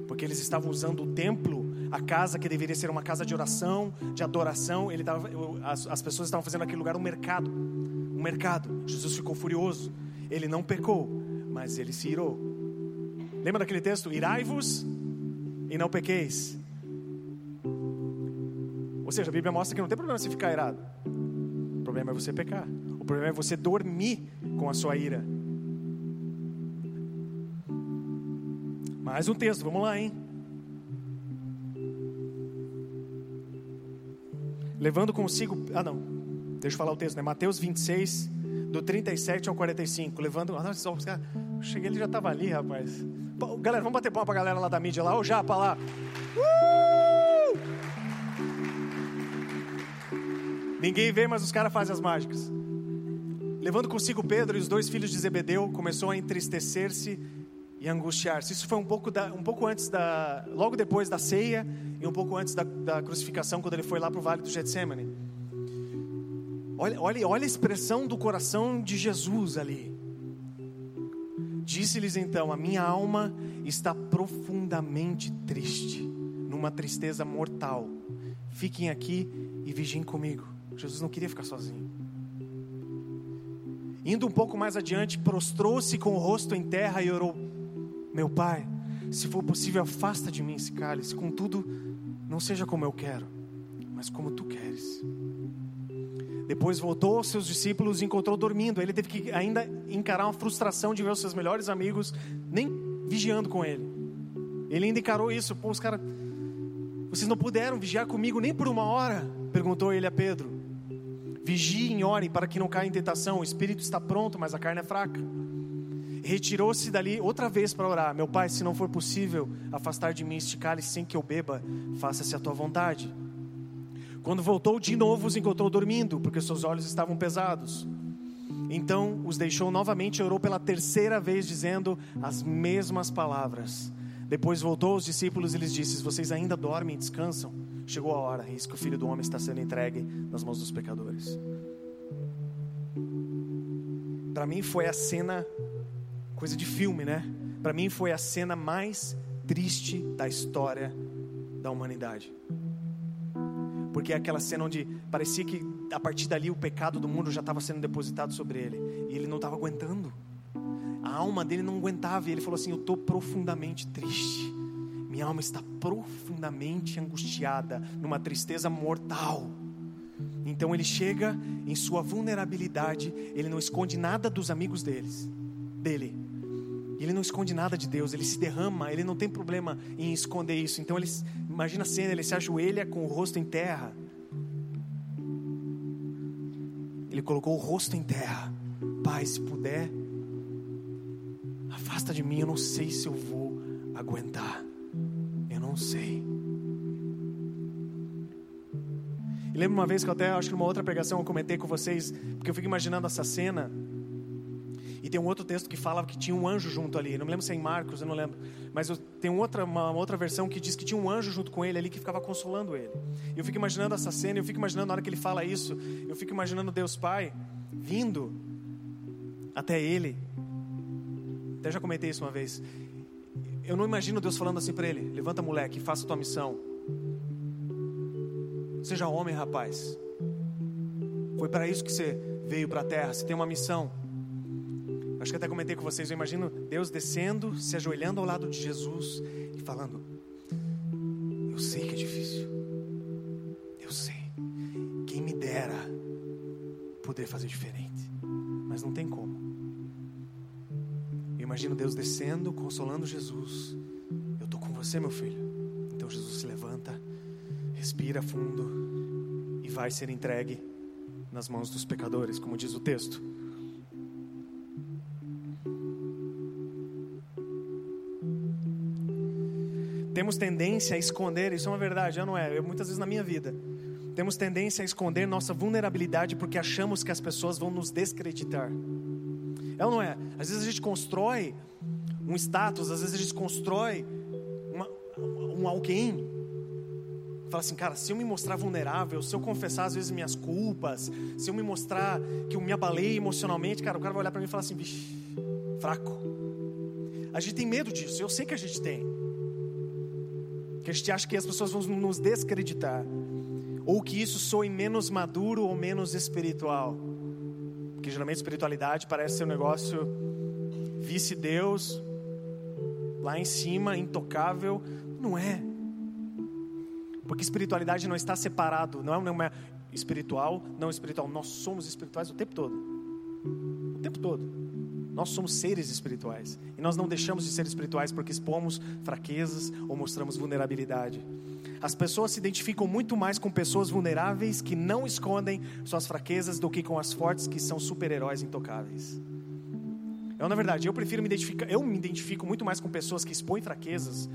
porque eles estavam usando o templo, a casa que deveria ser uma casa de oração, de adoração, ele tava, as, as pessoas estavam fazendo aquele lugar um mercado. Um mercado. Jesus ficou furioso. Ele não pecou, mas ele se irou. Lembra daquele texto? Irai-vos e não pequeis. Ou seja, a Bíblia mostra que não tem problema você ficar irado. O problema é você pecar. O problema é você dormir com a sua ira. Mais um texto, vamos lá, hein? Levando consigo. Ah, não. Deixa eu falar o texto, né? Mateus 26, do 37 ao 45. Levando. Ah, só, cheguei, ele já estava ali, rapaz. Galera, vamos bater palma pra galera lá da mídia lá, o Japa lá. Uh! Ninguém vê, mas os caras fazem as mágicas. Levando consigo Pedro e os dois filhos de Zebedeu, começou a entristecer-se e angustiar-se. Isso foi um pouco, da, um pouco antes da, logo depois da ceia e um pouco antes da, da crucificação, quando ele foi lá para o vale do Getsemane. Olha, olha, olha a expressão do coração de Jesus ali. Disse-lhes então: A minha alma está profundamente triste, numa tristeza mortal. Fiquem aqui e vigiem comigo. Jesus não queria ficar sozinho. Indo um pouco mais adiante, prostrou-se com o rosto em terra e orou: Meu pai, se for possível, afasta de mim esse cálice. Contudo, não seja como eu quero, mas como tu queres. Depois voltou aos seus discípulos e encontrou dormindo. Ele teve que ainda encarar uma frustração de ver os seus melhores amigos nem vigiando com ele. Ele ainda encarou isso. Pô, os caras, vocês não puderam vigiar comigo nem por uma hora? Perguntou ele a Pedro. Vigiem e orem para que não caia em tentação. O espírito está pronto, mas a carne é fraca. Retirou-se dali outra vez para orar. Meu pai, se não for possível afastar de mim este cálice sem que eu beba, faça-se a tua vontade. Quando voltou de novo, os encontrou dormindo, porque seus olhos estavam pesados. Então os deixou novamente e orou pela terceira vez, dizendo as mesmas palavras. Depois voltou aos discípulos e lhes disse: Vocês ainda dormem e descansam? Chegou a hora, eis que o filho do homem está sendo entregue nas mãos dos pecadores. Para mim foi a cena, coisa de filme, né? Para mim foi a cena mais triste da história da humanidade. Porque é aquela cena onde parecia que a partir dali o pecado do mundo já estava sendo depositado sobre ele. E ele não estava aguentando. A alma dele não aguentava. E ele falou assim: Eu estou profundamente triste. Minha alma está profundamente angustiada, numa tristeza mortal. Então ele chega em sua vulnerabilidade, ele não esconde nada dos amigos deles, dele. Ele não esconde nada de Deus, ele se derrama, ele não tem problema em esconder isso. Então ele imagina a cena, ele se ajoelha com o rosto em terra. Ele colocou o rosto em terra. Pai, se puder, afasta de mim, eu não sei se eu vou aguentar sei. E lembro uma vez que eu até acho que numa outra pregação eu comentei com vocês, porque eu fico imaginando essa cena. E tem um outro texto que fala que tinha um anjo junto ali. Não me lembro se é em Marcos, eu não lembro. Mas eu, tem outra, uma, outra versão que diz que tinha um anjo junto com ele ali que ficava consolando ele. Eu fico imaginando essa cena, eu fico imaginando na hora que ele fala isso, eu fico imaginando Deus Pai vindo até ele. Até já comentei isso uma vez. Eu não imagino Deus falando assim para ele: levanta, moleque, faça tua missão. Seja homem, rapaz. Foi para isso que você veio para a terra. Você tem uma missão. Acho que até comentei com vocês. Eu imagino Deus descendo, se ajoelhando ao lado de Jesus e falando: Eu sei que é difícil. Eu sei. Quem me dera poder fazer diferente. Mas não tem como imagino Deus descendo, consolando Jesus. Eu estou com você, meu filho. Então Jesus se levanta, respira fundo e vai ser entregue nas mãos dos pecadores, como diz o texto. Temos tendência a esconder, isso é uma verdade, já não é? Eu, muitas vezes na minha vida, temos tendência a esconder nossa vulnerabilidade porque achamos que as pessoas vão nos descreditar. É ou não é? Às vezes a gente constrói um status, às vezes a gente constrói uma, um alguém. Fala assim, cara, se eu me mostrar vulnerável, se eu confessar às vezes minhas culpas, se eu me mostrar que eu me abalei emocionalmente, cara, o cara vai olhar para mim e falar assim, bicho, fraco. A gente tem medo disso, eu sei que a gente tem. Que a gente acha que as pessoas vão nos descreditar. Ou que isso soe menos maduro ou menos espiritual. Porque geralmente espiritualidade parece ser um negócio vice-deus, lá em cima, intocável. Não é. Porque espiritualidade não está separado, não é, é espiritual, não espiritual. Nós somos espirituais o tempo todo. O tempo todo. Nós somos seres espirituais. E nós não deixamos de ser espirituais porque expomos fraquezas ou mostramos vulnerabilidade. As pessoas se identificam muito mais com pessoas vulneráveis que não escondem suas fraquezas do que com as fortes que são super-heróis intocáveis. Eu, na verdade, eu prefiro me identificar, eu me identifico muito mais com pessoas que expõem fraquezas,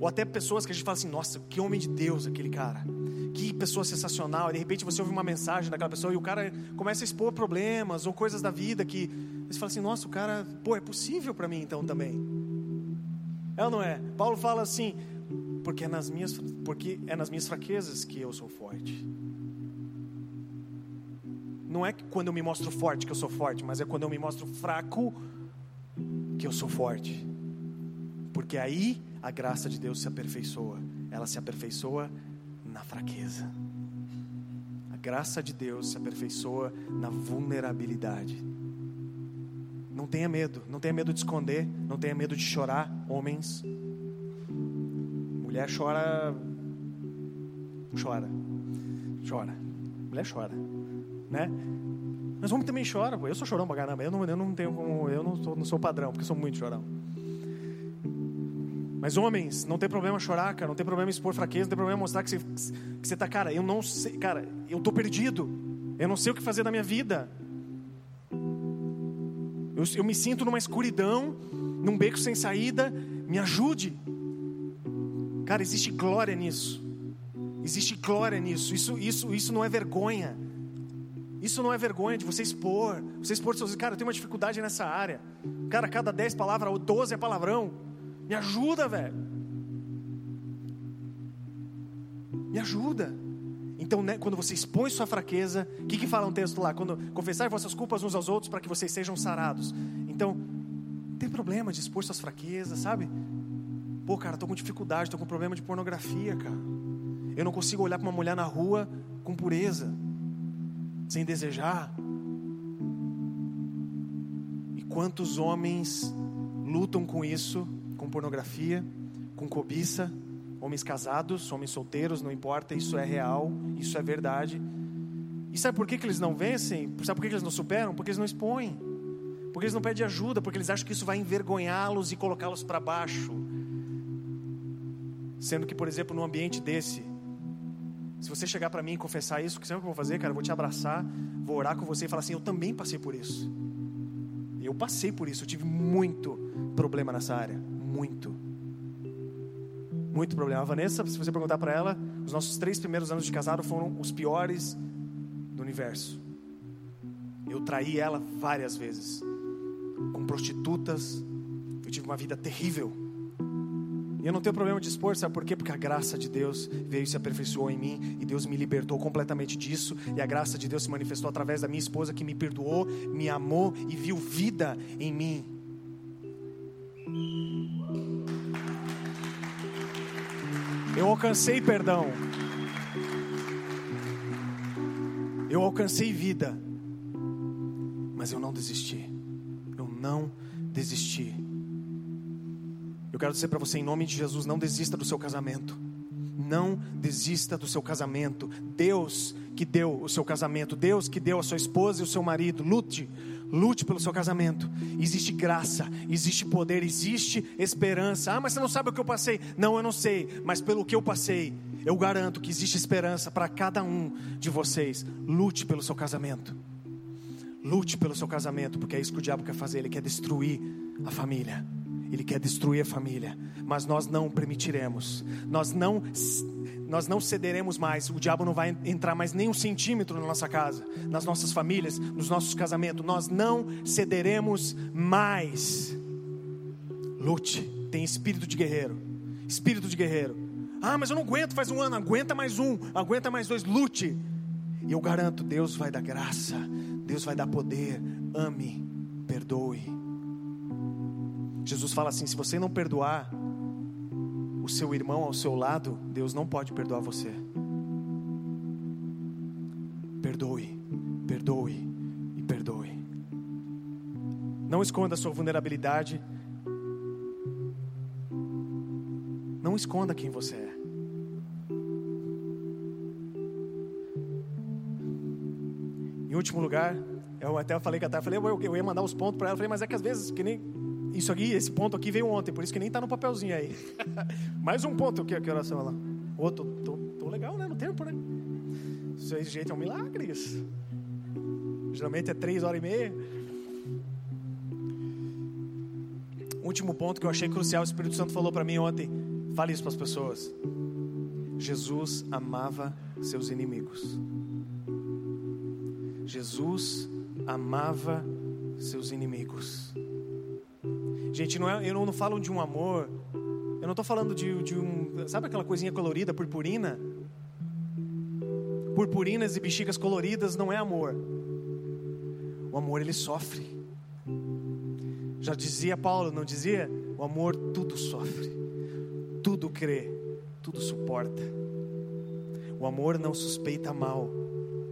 ou até pessoas que a gente fala assim, nossa, que homem de Deus aquele cara, que pessoa sensacional, e de repente você ouve uma mensagem daquela pessoa e o cara começa a expor problemas ou coisas da vida que você fala assim, nossa, o cara, pô, é possível para mim então também. É ou não é? Paulo fala assim, porque é nas minhas, porque é nas minhas fraquezas que eu sou forte. Não é quando eu me mostro forte que eu sou forte, mas é quando eu me mostro fraco que eu sou forte. Porque aí a graça de Deus se aperfeiçoa. Ela se aperfeiçoa na fraqueza. A graça de Deus se aperfeiçoa na vulnerabilidade. Não tenha medo, não tenha medo de esconder, não tenha medo de chorar, homens. Mulher chora, chora, chora. Mulher chora né? Mas homem também chora, pô. Eu sou chorão pra caramba. Eu não, eu não tenho como. Eu não sou, não sou padrão, porque sou muito chorão. Mas homens, não tem problema chorar, cara. Não tem problema expor fraqueza, não tem problema mostrar que você, que você tá, cara, eu não sei, cara, eu tô perdido. Eu não sei o que fazer da minha vida. Eu, eu me sinto numa escuridão, num beco sem saída. Me ajude. Cara, existe glória nisso. Existe glória nisso. Isso, isso, isso não é vergonha. Isso não é vergonha de você expor. Você expor seus. Cara, eu tenho uma dificuldade nessa área. Cara, cada 10 palavras, ou 12 é palavrão. Me ajuda, velho. Me ajuda. Então, né, quando você expõe sua fraqueza, o que, que fala um texto lá? Quando confessar vossas culpas uns aos outros para que vocês sejam sarados. Então, tem problema de expor suas fraquezas, sabe? Pô, cara, tô com dificuldade, tô com problema de pornografia, cara. Eu não consigo olhar para uma mulher na rua com pureza sem desejar. E quantos homens lutam com isso, com pornografia, com cobiça, homens casados, homens solteiros, não importa, isso é real, isso é verdade. E sabe por que, que eles não vencem? Sabe por que, que eles não superam? Porque eles não expõem. Porque eles não pedem ajuda, porque eles acham que isso vai envergonhá-los e colocá-los para baixo. Sendo que, por exemplo, num ambiente desse, se você chegar para mim e confessar isso, o que eu vou fazer, cara? Eu vou te abraçar, vou orar com você e falar assim: Eu também passei por isso. Eu passei por isso, eu tive muito problema nessa área. Muito. Muito problema. A Vanessa, se você perguntar para ela, os nossos três primeiros anos de casado foram os piores do universo. Eu traí ela várias vezes, com prostitutas. Eu tive uma vida terrível. E eu não tenho problema de expor, sabe por quê? Porque a graça de Deus veio e se aperfeiçoou em mim, e Deus me libertou completamente disso, e a graça de Deus se manifestou através da minha esposa que me perdoou, me amou e viu vida em mim. Eu alcancei perdão. Eu alcancei vida. Mas eu não desisti. Eu não desisti. Eu quero dizer para você, em nome de Jesus, não desista do seu casamento. Não desista do seu casamento. Deus que deu o seu casamento, Deus que deu a sua esposa e o seu marido, lute, lute pelo seu casamento. Existe graça, existe poder, existe esperança. Ah, mas você não sabe o que eu passei. Não, eu não sei, mas pelo que eu passei, eu garanto que existe esperança para cada um de vocês. Lute pelo seu casamento. Lute pelo seu casamento, porque é isso que o diabo quer fazer, ele quer destruir a família. Ele quer destruir a família, mas nós não permitiremos. Nós não nós não cederemos mais. O diabo não vai entrar mais nem um centímetro na nossa casa, nas nossas famílias, nos nossos casamentos. Nós não cederemos mais. Lute, tem espírito de guerreiro. Espírito de guerreiro. Ah, mas eu não aguento, faz um ano. Aguenta mais um, aguenta mais dois. Lute. E eu garanto, Deus vai dar graça, Deus vai dar poder. Ame, perdoe. Jesus fala assim: se você não perdoar o seu irmão ao seu lado, Deus não pode perdoar você. Perdoe, perdoe e perdoe. Não esconda a sua vulnerabilidade. Não esconda quem você é. Em último lugar, eu até falei que falei, eu ia mandar os pontos para ela, falei, mas é que às vezes que nem isso aqui, esse ponto aqui veio ontem, por isso que nem está no papelzinho aí. Mais um ponto que, que oração lá. Outro, tô, tô, legal, né? No tempo, né? Esse jeito é um milagre isso. Geralmente é três horas e meia. Último ponto que eu achei crucial, o Espírito Santo falou para mim ontem. Fale isso para as pessoas. Jesus amava seus inimigos. Jesus amava seus inimigos. Gente, não é, eu não, falo de um amor, eu não estou falando de, de um. Sabe aquela coisinha colorida, purpurina? Purpurinas e bexigas coloridas não é amor. O amor ele sofre. Já dizia Paulo, não dizia? O amor tudo sofre, tudo crê, tudo suporta. O amor não suspeita mal.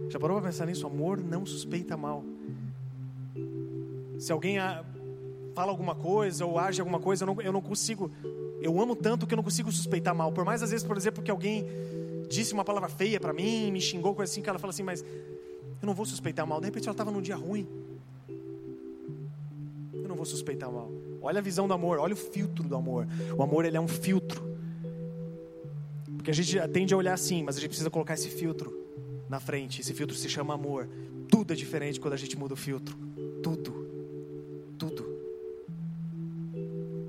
Já parou para pensar nisso? O amor não suspeita mal. Se alguém fala alguma coisa ou age alguma coisa, eu não, eu não consigo. Eu amo tanto que eu não consigo suspeitar mal. Por mais às vezes, por exemplo, que alguém disse uma palavra feia para mim, me xingou, coisa assim, que ela fala assim, mas eu não vou suspeitar mal. De repente ela estava num dia ruim vou suspeitar mal. Olha a visão do amor, olha o filtro do amor. O amor ele é um filtro. Porque a gente tende a olhar assim, mas a gente precisa colocar esse filtro na frente. Esse filtro se chama amor. Tudo é diferente quando a gente muda o filtro. Tudo.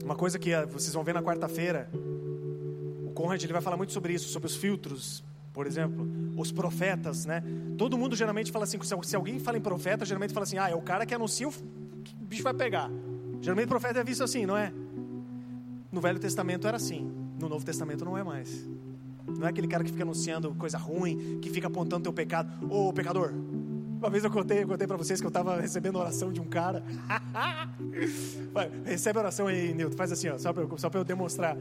Uma coisa que ah, vocês vão ver na quarta-feira, o Conrad ele vai falar muito sobre isso, sobre os filtros, por exemplo, os profetas, né? Todo mundo geralmente fala assim, se alguém fala em profeta, geralmente fala assim, ah, é o cara que anuncia o que o bicho vai pegar. Geralmente o profeta é visto assim, não é? No Velho Testamento era assim, no Novo Testamento não é mais. Não é aquele cara que fica anunciando coisa ruim, que fica apontando teu pecado. Ô pecador, uma vez eu contei, eu contei para vocês que eu estava recebendo oração de um cara. Recebe a oração aí, Nilton, faz assim, ó, só para eu, só eu demonstrar.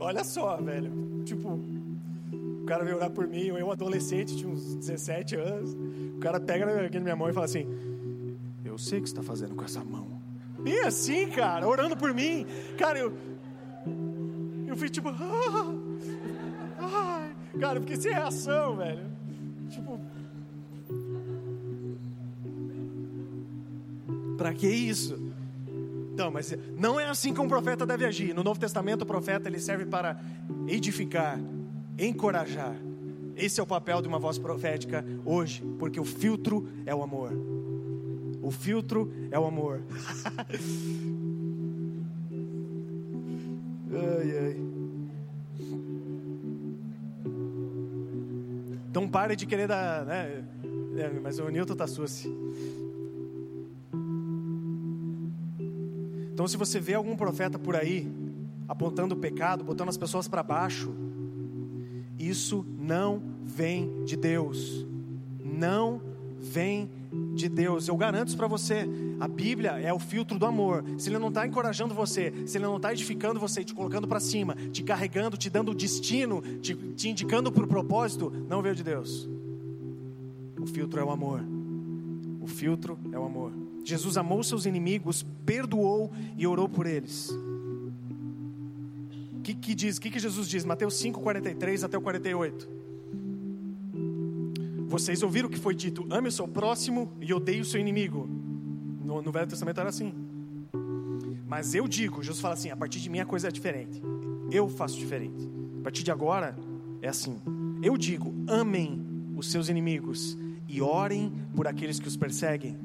Olha só, velho. Tipo, o cara veio orar por mim, eu adolescente, tinha uns 17 anos. O cara pega aqui na minha mão e fala assim: Eu sei o que você está fazendo com essa mão. Bem assim, cara, orando por mim. Cara, eu. Eu fui tipo. Ah, ah, cara, eu fiquei sem reação, velho. Tipo. Pra que isso? Então, mas não é assim que um profeta deve agir. No Novo Testamento, o profeta ele serve para edificar, encorajar. Esse é o papel de uma voz profética hoje, porque o filtro é o amor. O filtro é o amor. ai, ai. Então pare de querer dar, né? É, mas o Newton tá suci. Então se você vê algum profeta por aí apontando o pecado, botando as pessoas para baixo, isso não vem de Deus. Não vem de Deus. Eu garanto isso para você. A Bíblia é o filtro do amor. Se ele não está encorajando você, se ele não está edificando você, te colocando para cima, te carregando, te dando destino, te, te indicando para o propósito, não veio de Deus. O filtro é o amor. O filtro é o amor. Jesus amou seus inimigos, perdoou e orou por eles. O que, que diz? O que, que Jesus diz? Mateus 5, 43 até o 48. Vocês ouviram o que foi dito: ame o seu próximo e odeie o seu inimigo. No, no Velho Testamento era assim. Mas eu digo, Jesus fala assim: a partir de mim a coisa é diferente. Eu faço diferente. A partir de agora é assim. Eu digo: amem os seus inimigos e orem por aqueles que os perseguem,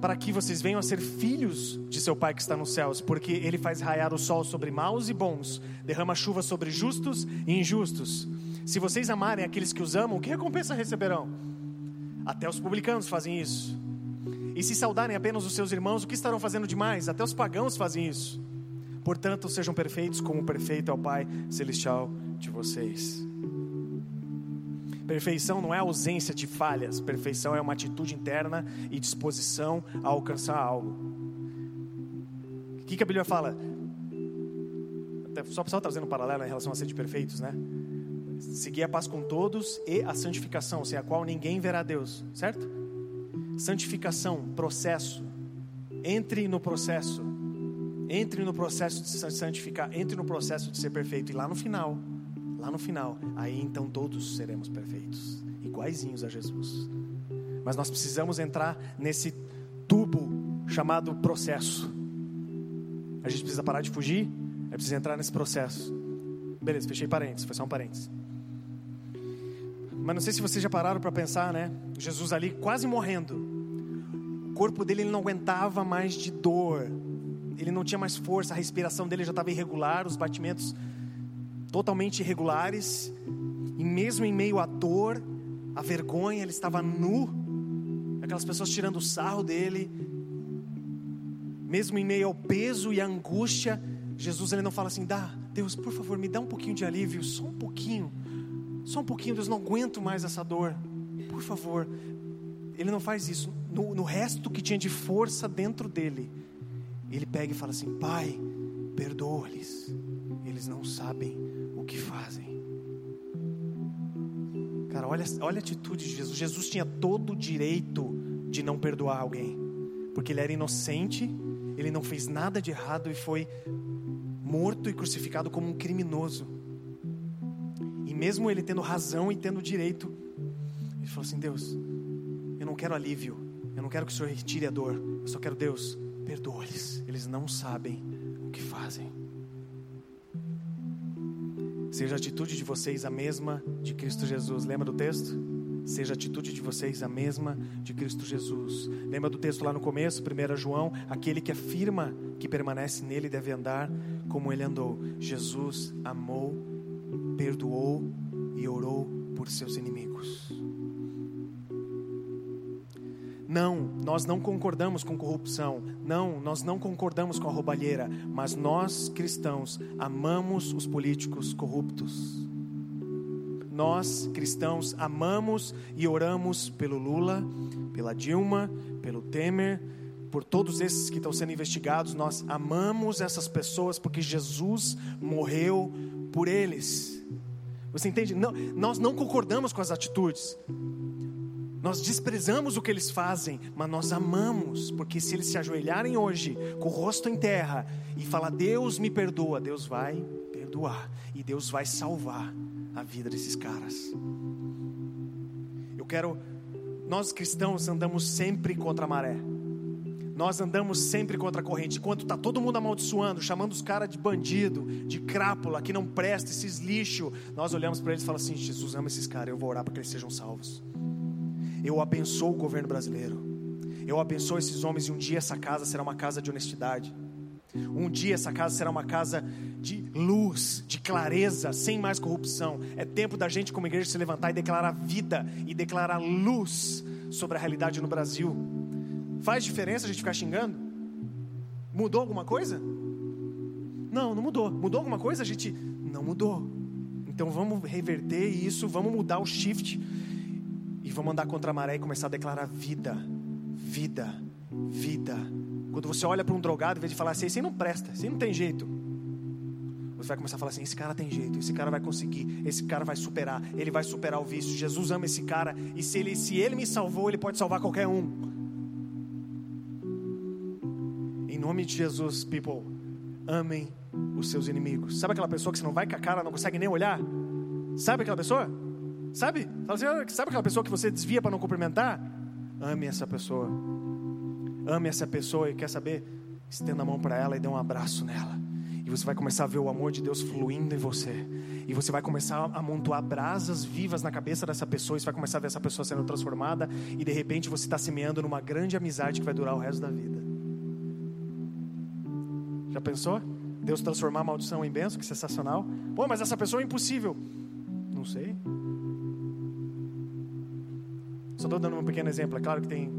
para que vocês venham a ser filhos de seu Pai que está nos céus, porque Ele faz raiar o sol sobre maus e bons, derrama chuva sobre justos e injustos. Se vocês amarem aqueles que os amam, que recompensa receberão? Até os publicanos fazem isso. E se saudarem apenas os seus irmãos, o que estarão fazendo demais? Até os pagãos fazem isso. Portanto, sejam perfeitos como perfeito é o Pai celestial de vocês. Perfeição não é ausência de falhas, perfeição é uma atitude interna e disposição a alcançar algo. O que, que a Bíblia fala? Só pessoal trazendo um paralelo em relação a ser de perfeitos, né? seguir a paz com todos e a santificação, sem a qual ninguém verá Deus, certo? Santificação, processo. Entre no processo. Entre no processo de se santificar, entre no processo de ser perfeito. E lá no final, lá no final, aí então todos seremos perfeitos, iguaizinhos a Jesus. Mas nós precisamos entrar nesse tubo chamado processo. A gente precisa parar de fugir, é preciso entrar nesse processo. Beleza, fechei parênteses, foi só um parênteses. Mas não sei se vocês já pararam para pensar, né? Jesus ali quase morrendo. O corpo dele ele não aguentava mais de dor. ele não tinha mais força, a respiração dele já estava irregular, os batimentos totalmente irregulares, e mesmo em meio à dor, a vergonha, ele estava nu, aquelas pessoas tirando o sarro dele, mesmo em meio ao peso e à angústia, Jesus ele não fala assim, dá, Deus, por favor, me dá um pouquinho de alívio, só um pouquinho, só um pouquinho, Deus, não aguento mais essa dor, por favor. Ele não faz isso. No, no resto que tinha de força dentro dele, ele pega e fala assim: Pai, perdoa-lhes, eles não sabem que fazem. Cara, olha, olha a atitude de Jesus. Jesus tinha todo o direito de não perdoar alguém, porque ele era inocente, ele não fez nada de errado e foi morto e crucificado como um criminoso. E mesmo ele tendo razão e tendo direito, ele falou assim: Deus, eu não quero alívio, eu não quero que o Senhor retire a dor, eu só quero, Deus, perdoa-lhes, eles não sabem o que fazem. Seja a atitude de vocês a mesma de Cristo Jesus. Lembra do texto? Seja a atitude de vocês a mesma de Cristo Jesus. Lembra do texto lá no começo, 1 João? Aquele que afirma que permanece nele deve andar como ele andou. Jesus amou, perdoou e orou por seus inimigos. Não, nós não concordamos com corrupção. Não, nós não concordamos com a roubalheira. Mas nós, cristãos, amamos os políticos corruptos. Nós, cristãos, amamos e oramos pelo Lula, pela Dilma, pelo Temer, por todos esses que estão sendo investigados. Nós amamos essas pessoas porque Jesus morreu por eles. Você entende? Não, nós não concordamos com as atitudes. Nós desprezamos o que eles fazem, mas nós amamos, porque se eles se ajoelharem hoje com o rosto em terra e falar: Deus me perdoa, Deus vai perdoar e Deus vai salvar a vida desses caras. Eu quero, nós cristãos andamos sempre contra a maré. Nós andamos sempre contra a corrente. Enquanto está todo mundo amaldiçoando, chamando os caras de bandido, de crápula, que não presta, esses lixo, nós olhamos para eles e falamos assim: Jesus ama esses caras, eu vou orar para que eles sejam salvos. Eu abençoo o governo brasileiro. Eu abençoo esses homens e um dia essa casa será uma casa de honestidade. Um dia essa casa será uma casa de luz, de clareza, sem mais corrupção. É tempo da gente, como igreja, se levantar e declarar vida e declarar luz sobre a realidade no Brasil. Faz diferença a gente ficar xingando? Mudou alguma coisa? Não, não mudou. Mudou alguma coisa? A gente não mudou. Então vamos reverter isso, vamos mudar o shift e vamos andar contra a maré e começar a declarar vida, vida, vida. Quando você olha para um drogado, em vez de falar assim, esse não presta, esse não tem jeito. Você vai começar a falar assim: esse cara tem jeito, esse cara vai conseguir, esse cara vai superar, ele vai superar o vício. Jesus ama esse cara e se ele, se ele me salvou, ele pode salvar qualquer um. Em nome de Jesus, people, amem os seus inimigos. Sabe aquela pessoa que você não vai com a cara, não consegue nem olhar? Sabe aquela pessoa? Sabe? Assim, ah, sabe aquela pessoa que você desvia para não cumprimentar? Ame essa pessoa. Ame essa pessoa e quer saber? Estenda a mão para ela e dê um abraço nela. E você vai começar a ver o amor de Deus fluindo em você. E você vai começar a amontoar brasas vivas na cabeça dessa pessoa. E você vai começar a ver essa pessoa sendo transformada. E de repente você está semeando numa grande amizade que vai durar o resto da vida. Já pensou? Deus transformar a maldição em bênção, que sensacional. Pô, mas essa pessoa é impossível. Não sei. Só estou dando um pequeno exemplo. É claro que tem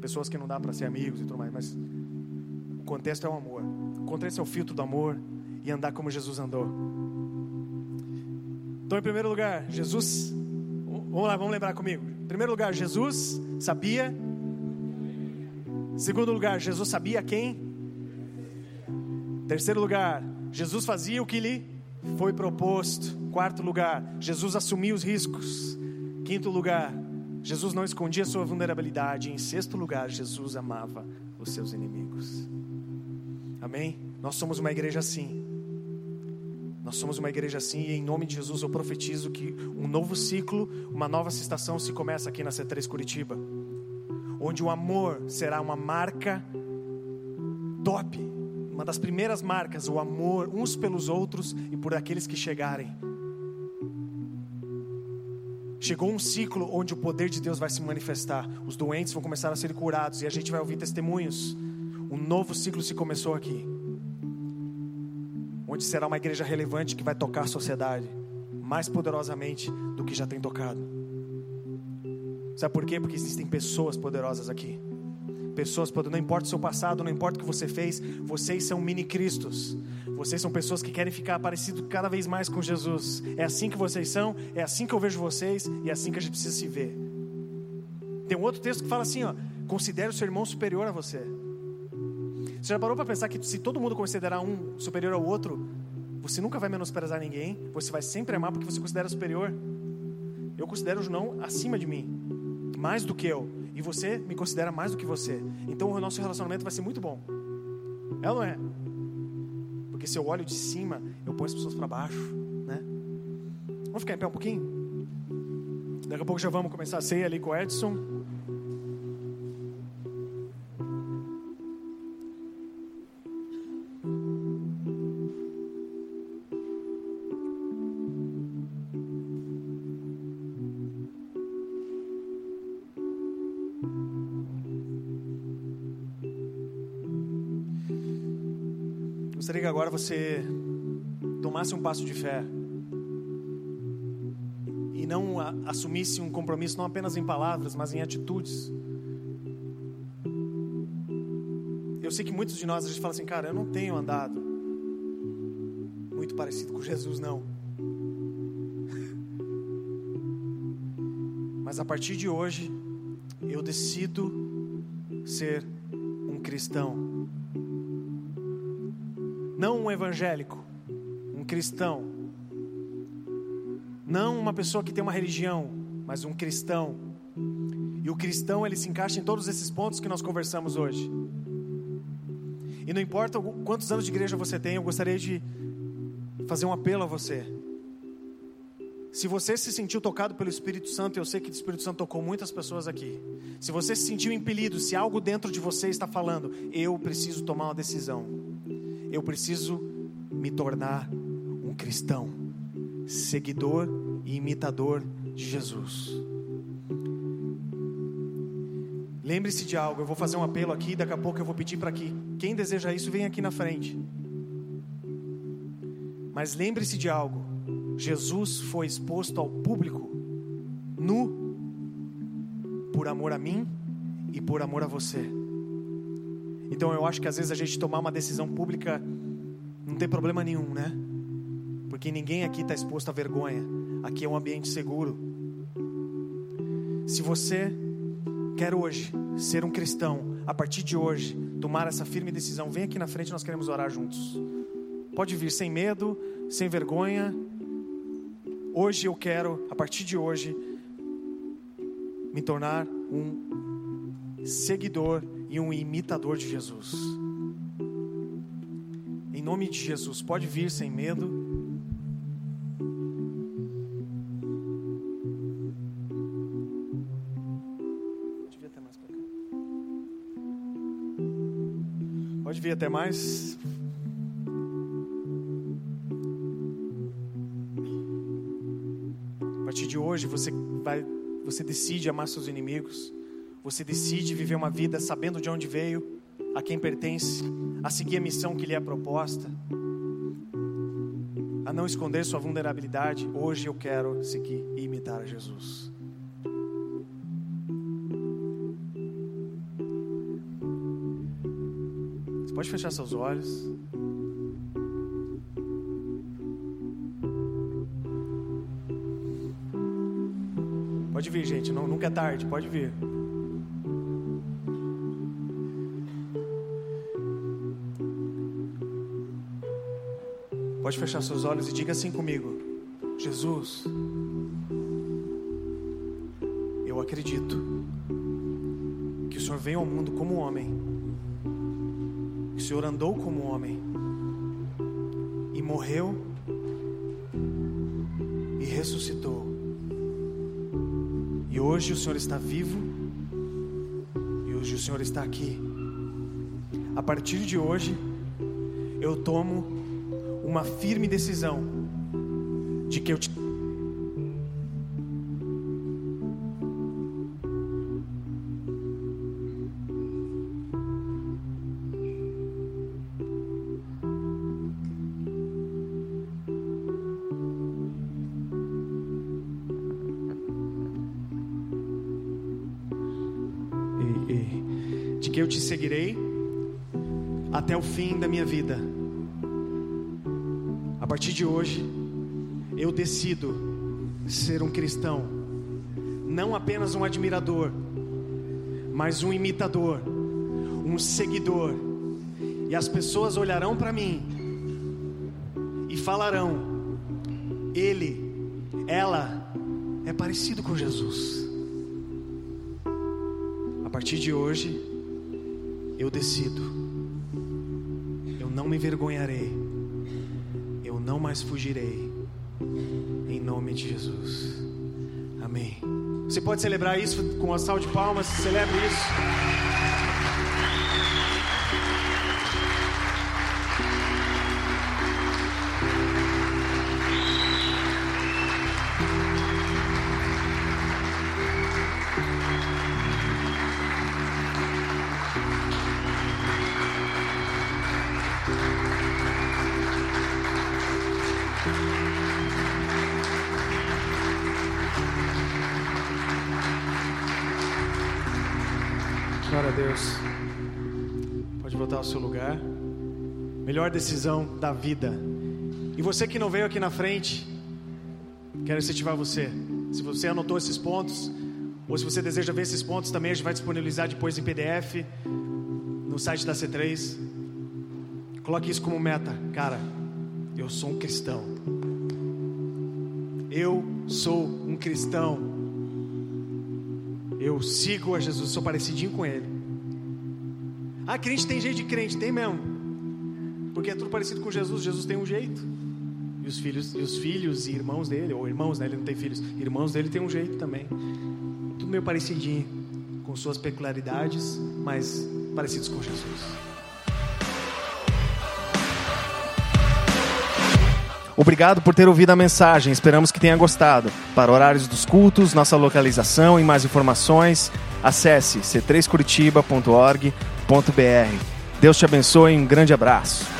pessoas que não dá para ser amigos e tudo mais, mas o contexto é o amor. O contexto é o filtro do amor e andar como Jesus andou. Então, em primeiro lugar, Jesus. Vamos lá, vamos lembrar comigo. Em primeiro lugar, Jesus sabia. Em segundo lugar, Jesus sabia quem. Em terceiro lugar, Jesus fazia o que lhe foi proposto. Quarto lugar, Jesus assumia os riscos. Quinto lugar, Jesus não escondia sua vulnerabilidade. Em sexto lugar, Jesus amava os seus inimigos. Amém? Nós somos uma igreja assim. Nós somos uma igreja assim e em nome de Jesus eu profetizo que um novo ciclo, uma nova estação se começa aqui na C3 Curitiba. Onde o amor será uma marca top, uma das primeiras marcas, o amor uns pelos outros e por aqueles que chegarem Chegou um ciclo onde o poder de Deus vai se manifestar. Os doentes vão começar a ser curados e a gente vai ouvir testemunhos. Um novo ciclo se começou aqui. Onde será uma igreja relevante que vai tocar a sociedade mais poderosamente do que já tem tocado. Sabe por quê? Porque existem pessoas poderosas aqui. Pessoas poderosas, não importa o seu passado, não importa o que você fez, vocês são mini Cristos. Vocês são pessoas que querem ficar parecido cada vez mais com Jesus. É assim que vocês são, é assim que eu vejo vocês e é assim que a gente precisa se ver. Tem um outro texto que fala assim, ó, considere o seu irmão superior a você. Você já parou para pensar que se todo mundo considerar um superior ao outro, você nunca vai menosprezar ninguém, você vai sempre amar porque você considera superior. Eu considero o Junão acima de mim, mais do que eu, e você me considera mais do que você. Então o nosso relacionamento vai ser muito bom. É ou não é? Porque se eu olho de cima, eu ponho as pessoas para baixo, né? Vamos ficar em pé um pouquinho? Daqui a pouco já vamos começar a ceia ali com o Edson. Que agora você tomasse um passo de fé e não assumisse um compromisso não apenas em palavras, mas em atitudes. Eu sei que muitos de nós a gente fala assim, cara, eu não tenho andado muito parecido com Jesus, não. Mas a partir de hoje, eu decido ser um cristão não um evangélico, um cristão. Não uma pessoa que tem uma religião, mas um cristão. E o cristão ele se encaixa em todos esses pontos que nós conversamos hoje. E não importa quantos anos de igreja você tem, eu gostaria de fazer um apelo a você. Se você se sentiu tocado pelo Espírito Santo, eu sei que o Espírito Santo tocou muitas pessoas aqui. Se você se sentiu impelido, se algo dentro de você está falando, eu preciso tomar uma decisão eu preciso me tornar um cristão, seguidor e imitador de Jesus. Lembre-se de algo, eu vou fazer um apelo aqui, daqui a pouco eu vou pedir para que quem deseja isso venha aqui na frente. Mas lembre-se de algo, Jesus foi exposto ao público nu por amor a mim e por amor a você. Então eu acho que às vezes a gente tomar uma decisão pública não tem problema nenhum, né? Porque ninguém aqui está exposto à vergonha. Aqui é um ambiente seguro. Se você quer hoje ser um cristão, a partir de hoje, tomar essa firme decisão, vem aqui na frente, nós queremos orar juntos. Pode vir sem medo, sem vergonha. Hoje eu quero, a partir de hoje, me tornar um seguidor e um imitador de Jesus. Em nome de Jesus, pode vir sem medo. Pode vir até mais. A partir de hoje você vai, você decide amar seus inimigos. Você decide viver uma vida sabendo de onde veio, a quem pertence, a seguir a missão que lhe é proposta, a não esconder sua vulnerabilidade. Hoje eu quero seguir e imitar a Jesus. Você pode fechar seus olhos. Pode vir, gente, não, nunca é tarde, pode vir. Pode fechar seus olhos e diga assim comigo: Jesus, eu acredito que o Senhor veio ao mundo como homem, que o Senhor andou como homem e morreu e ressuscitou. E hoje o Senhor está vivo e hoje o Senhor está aqui. A partir de hoje, eu tomo uma firme decisão de que eu te de que eu te seguirei até o fim da minha vida. Partir de hoje, eu decido ser um cristão, não apenas um admirador, mas um imitador, um seguidor. E as pessoas olharão para mim e falarão: Ele, ela é parecido com Jesus. A partir de hoje, eu decido, eu não me envergonharei, não mais fugirei, em nome de Jesus. Amém. Você pode celebrar isso com uma salva de palmas, celebre isso. Decisão da vida. E você que não veio aqui na frente, quero incentivar você. Se você anotou esses pontos, ou se você deseja ver esses pontos também, a gente vai disponibilizar depois em PDF no site da C3. Coloque isso como meta, cara. Eu sou um cristão. Eu sou um cristão. Eu sigo a Jesus, sou parecidinho com Ele. Ah, crente tem jeito de crente, tem mesmo. Porque é tudo parecido com Jesus. Jesus tem um jeito. E os filhos, e os filhos e irmãos dele, ou irmãos, né? Ele não tem filhos. Irmãos dele tem um jeito também. Tudo meio parecidinho, com suas peculiaridades, mas parecidos com Jesus. Obrigado por ter ouvido a mensagem, esperamos que tenha gostado. Para horários dos cultos, nossa localização e mais informações, acesse c3curitiba.org.br. Deus te abençoe e um grande abraço.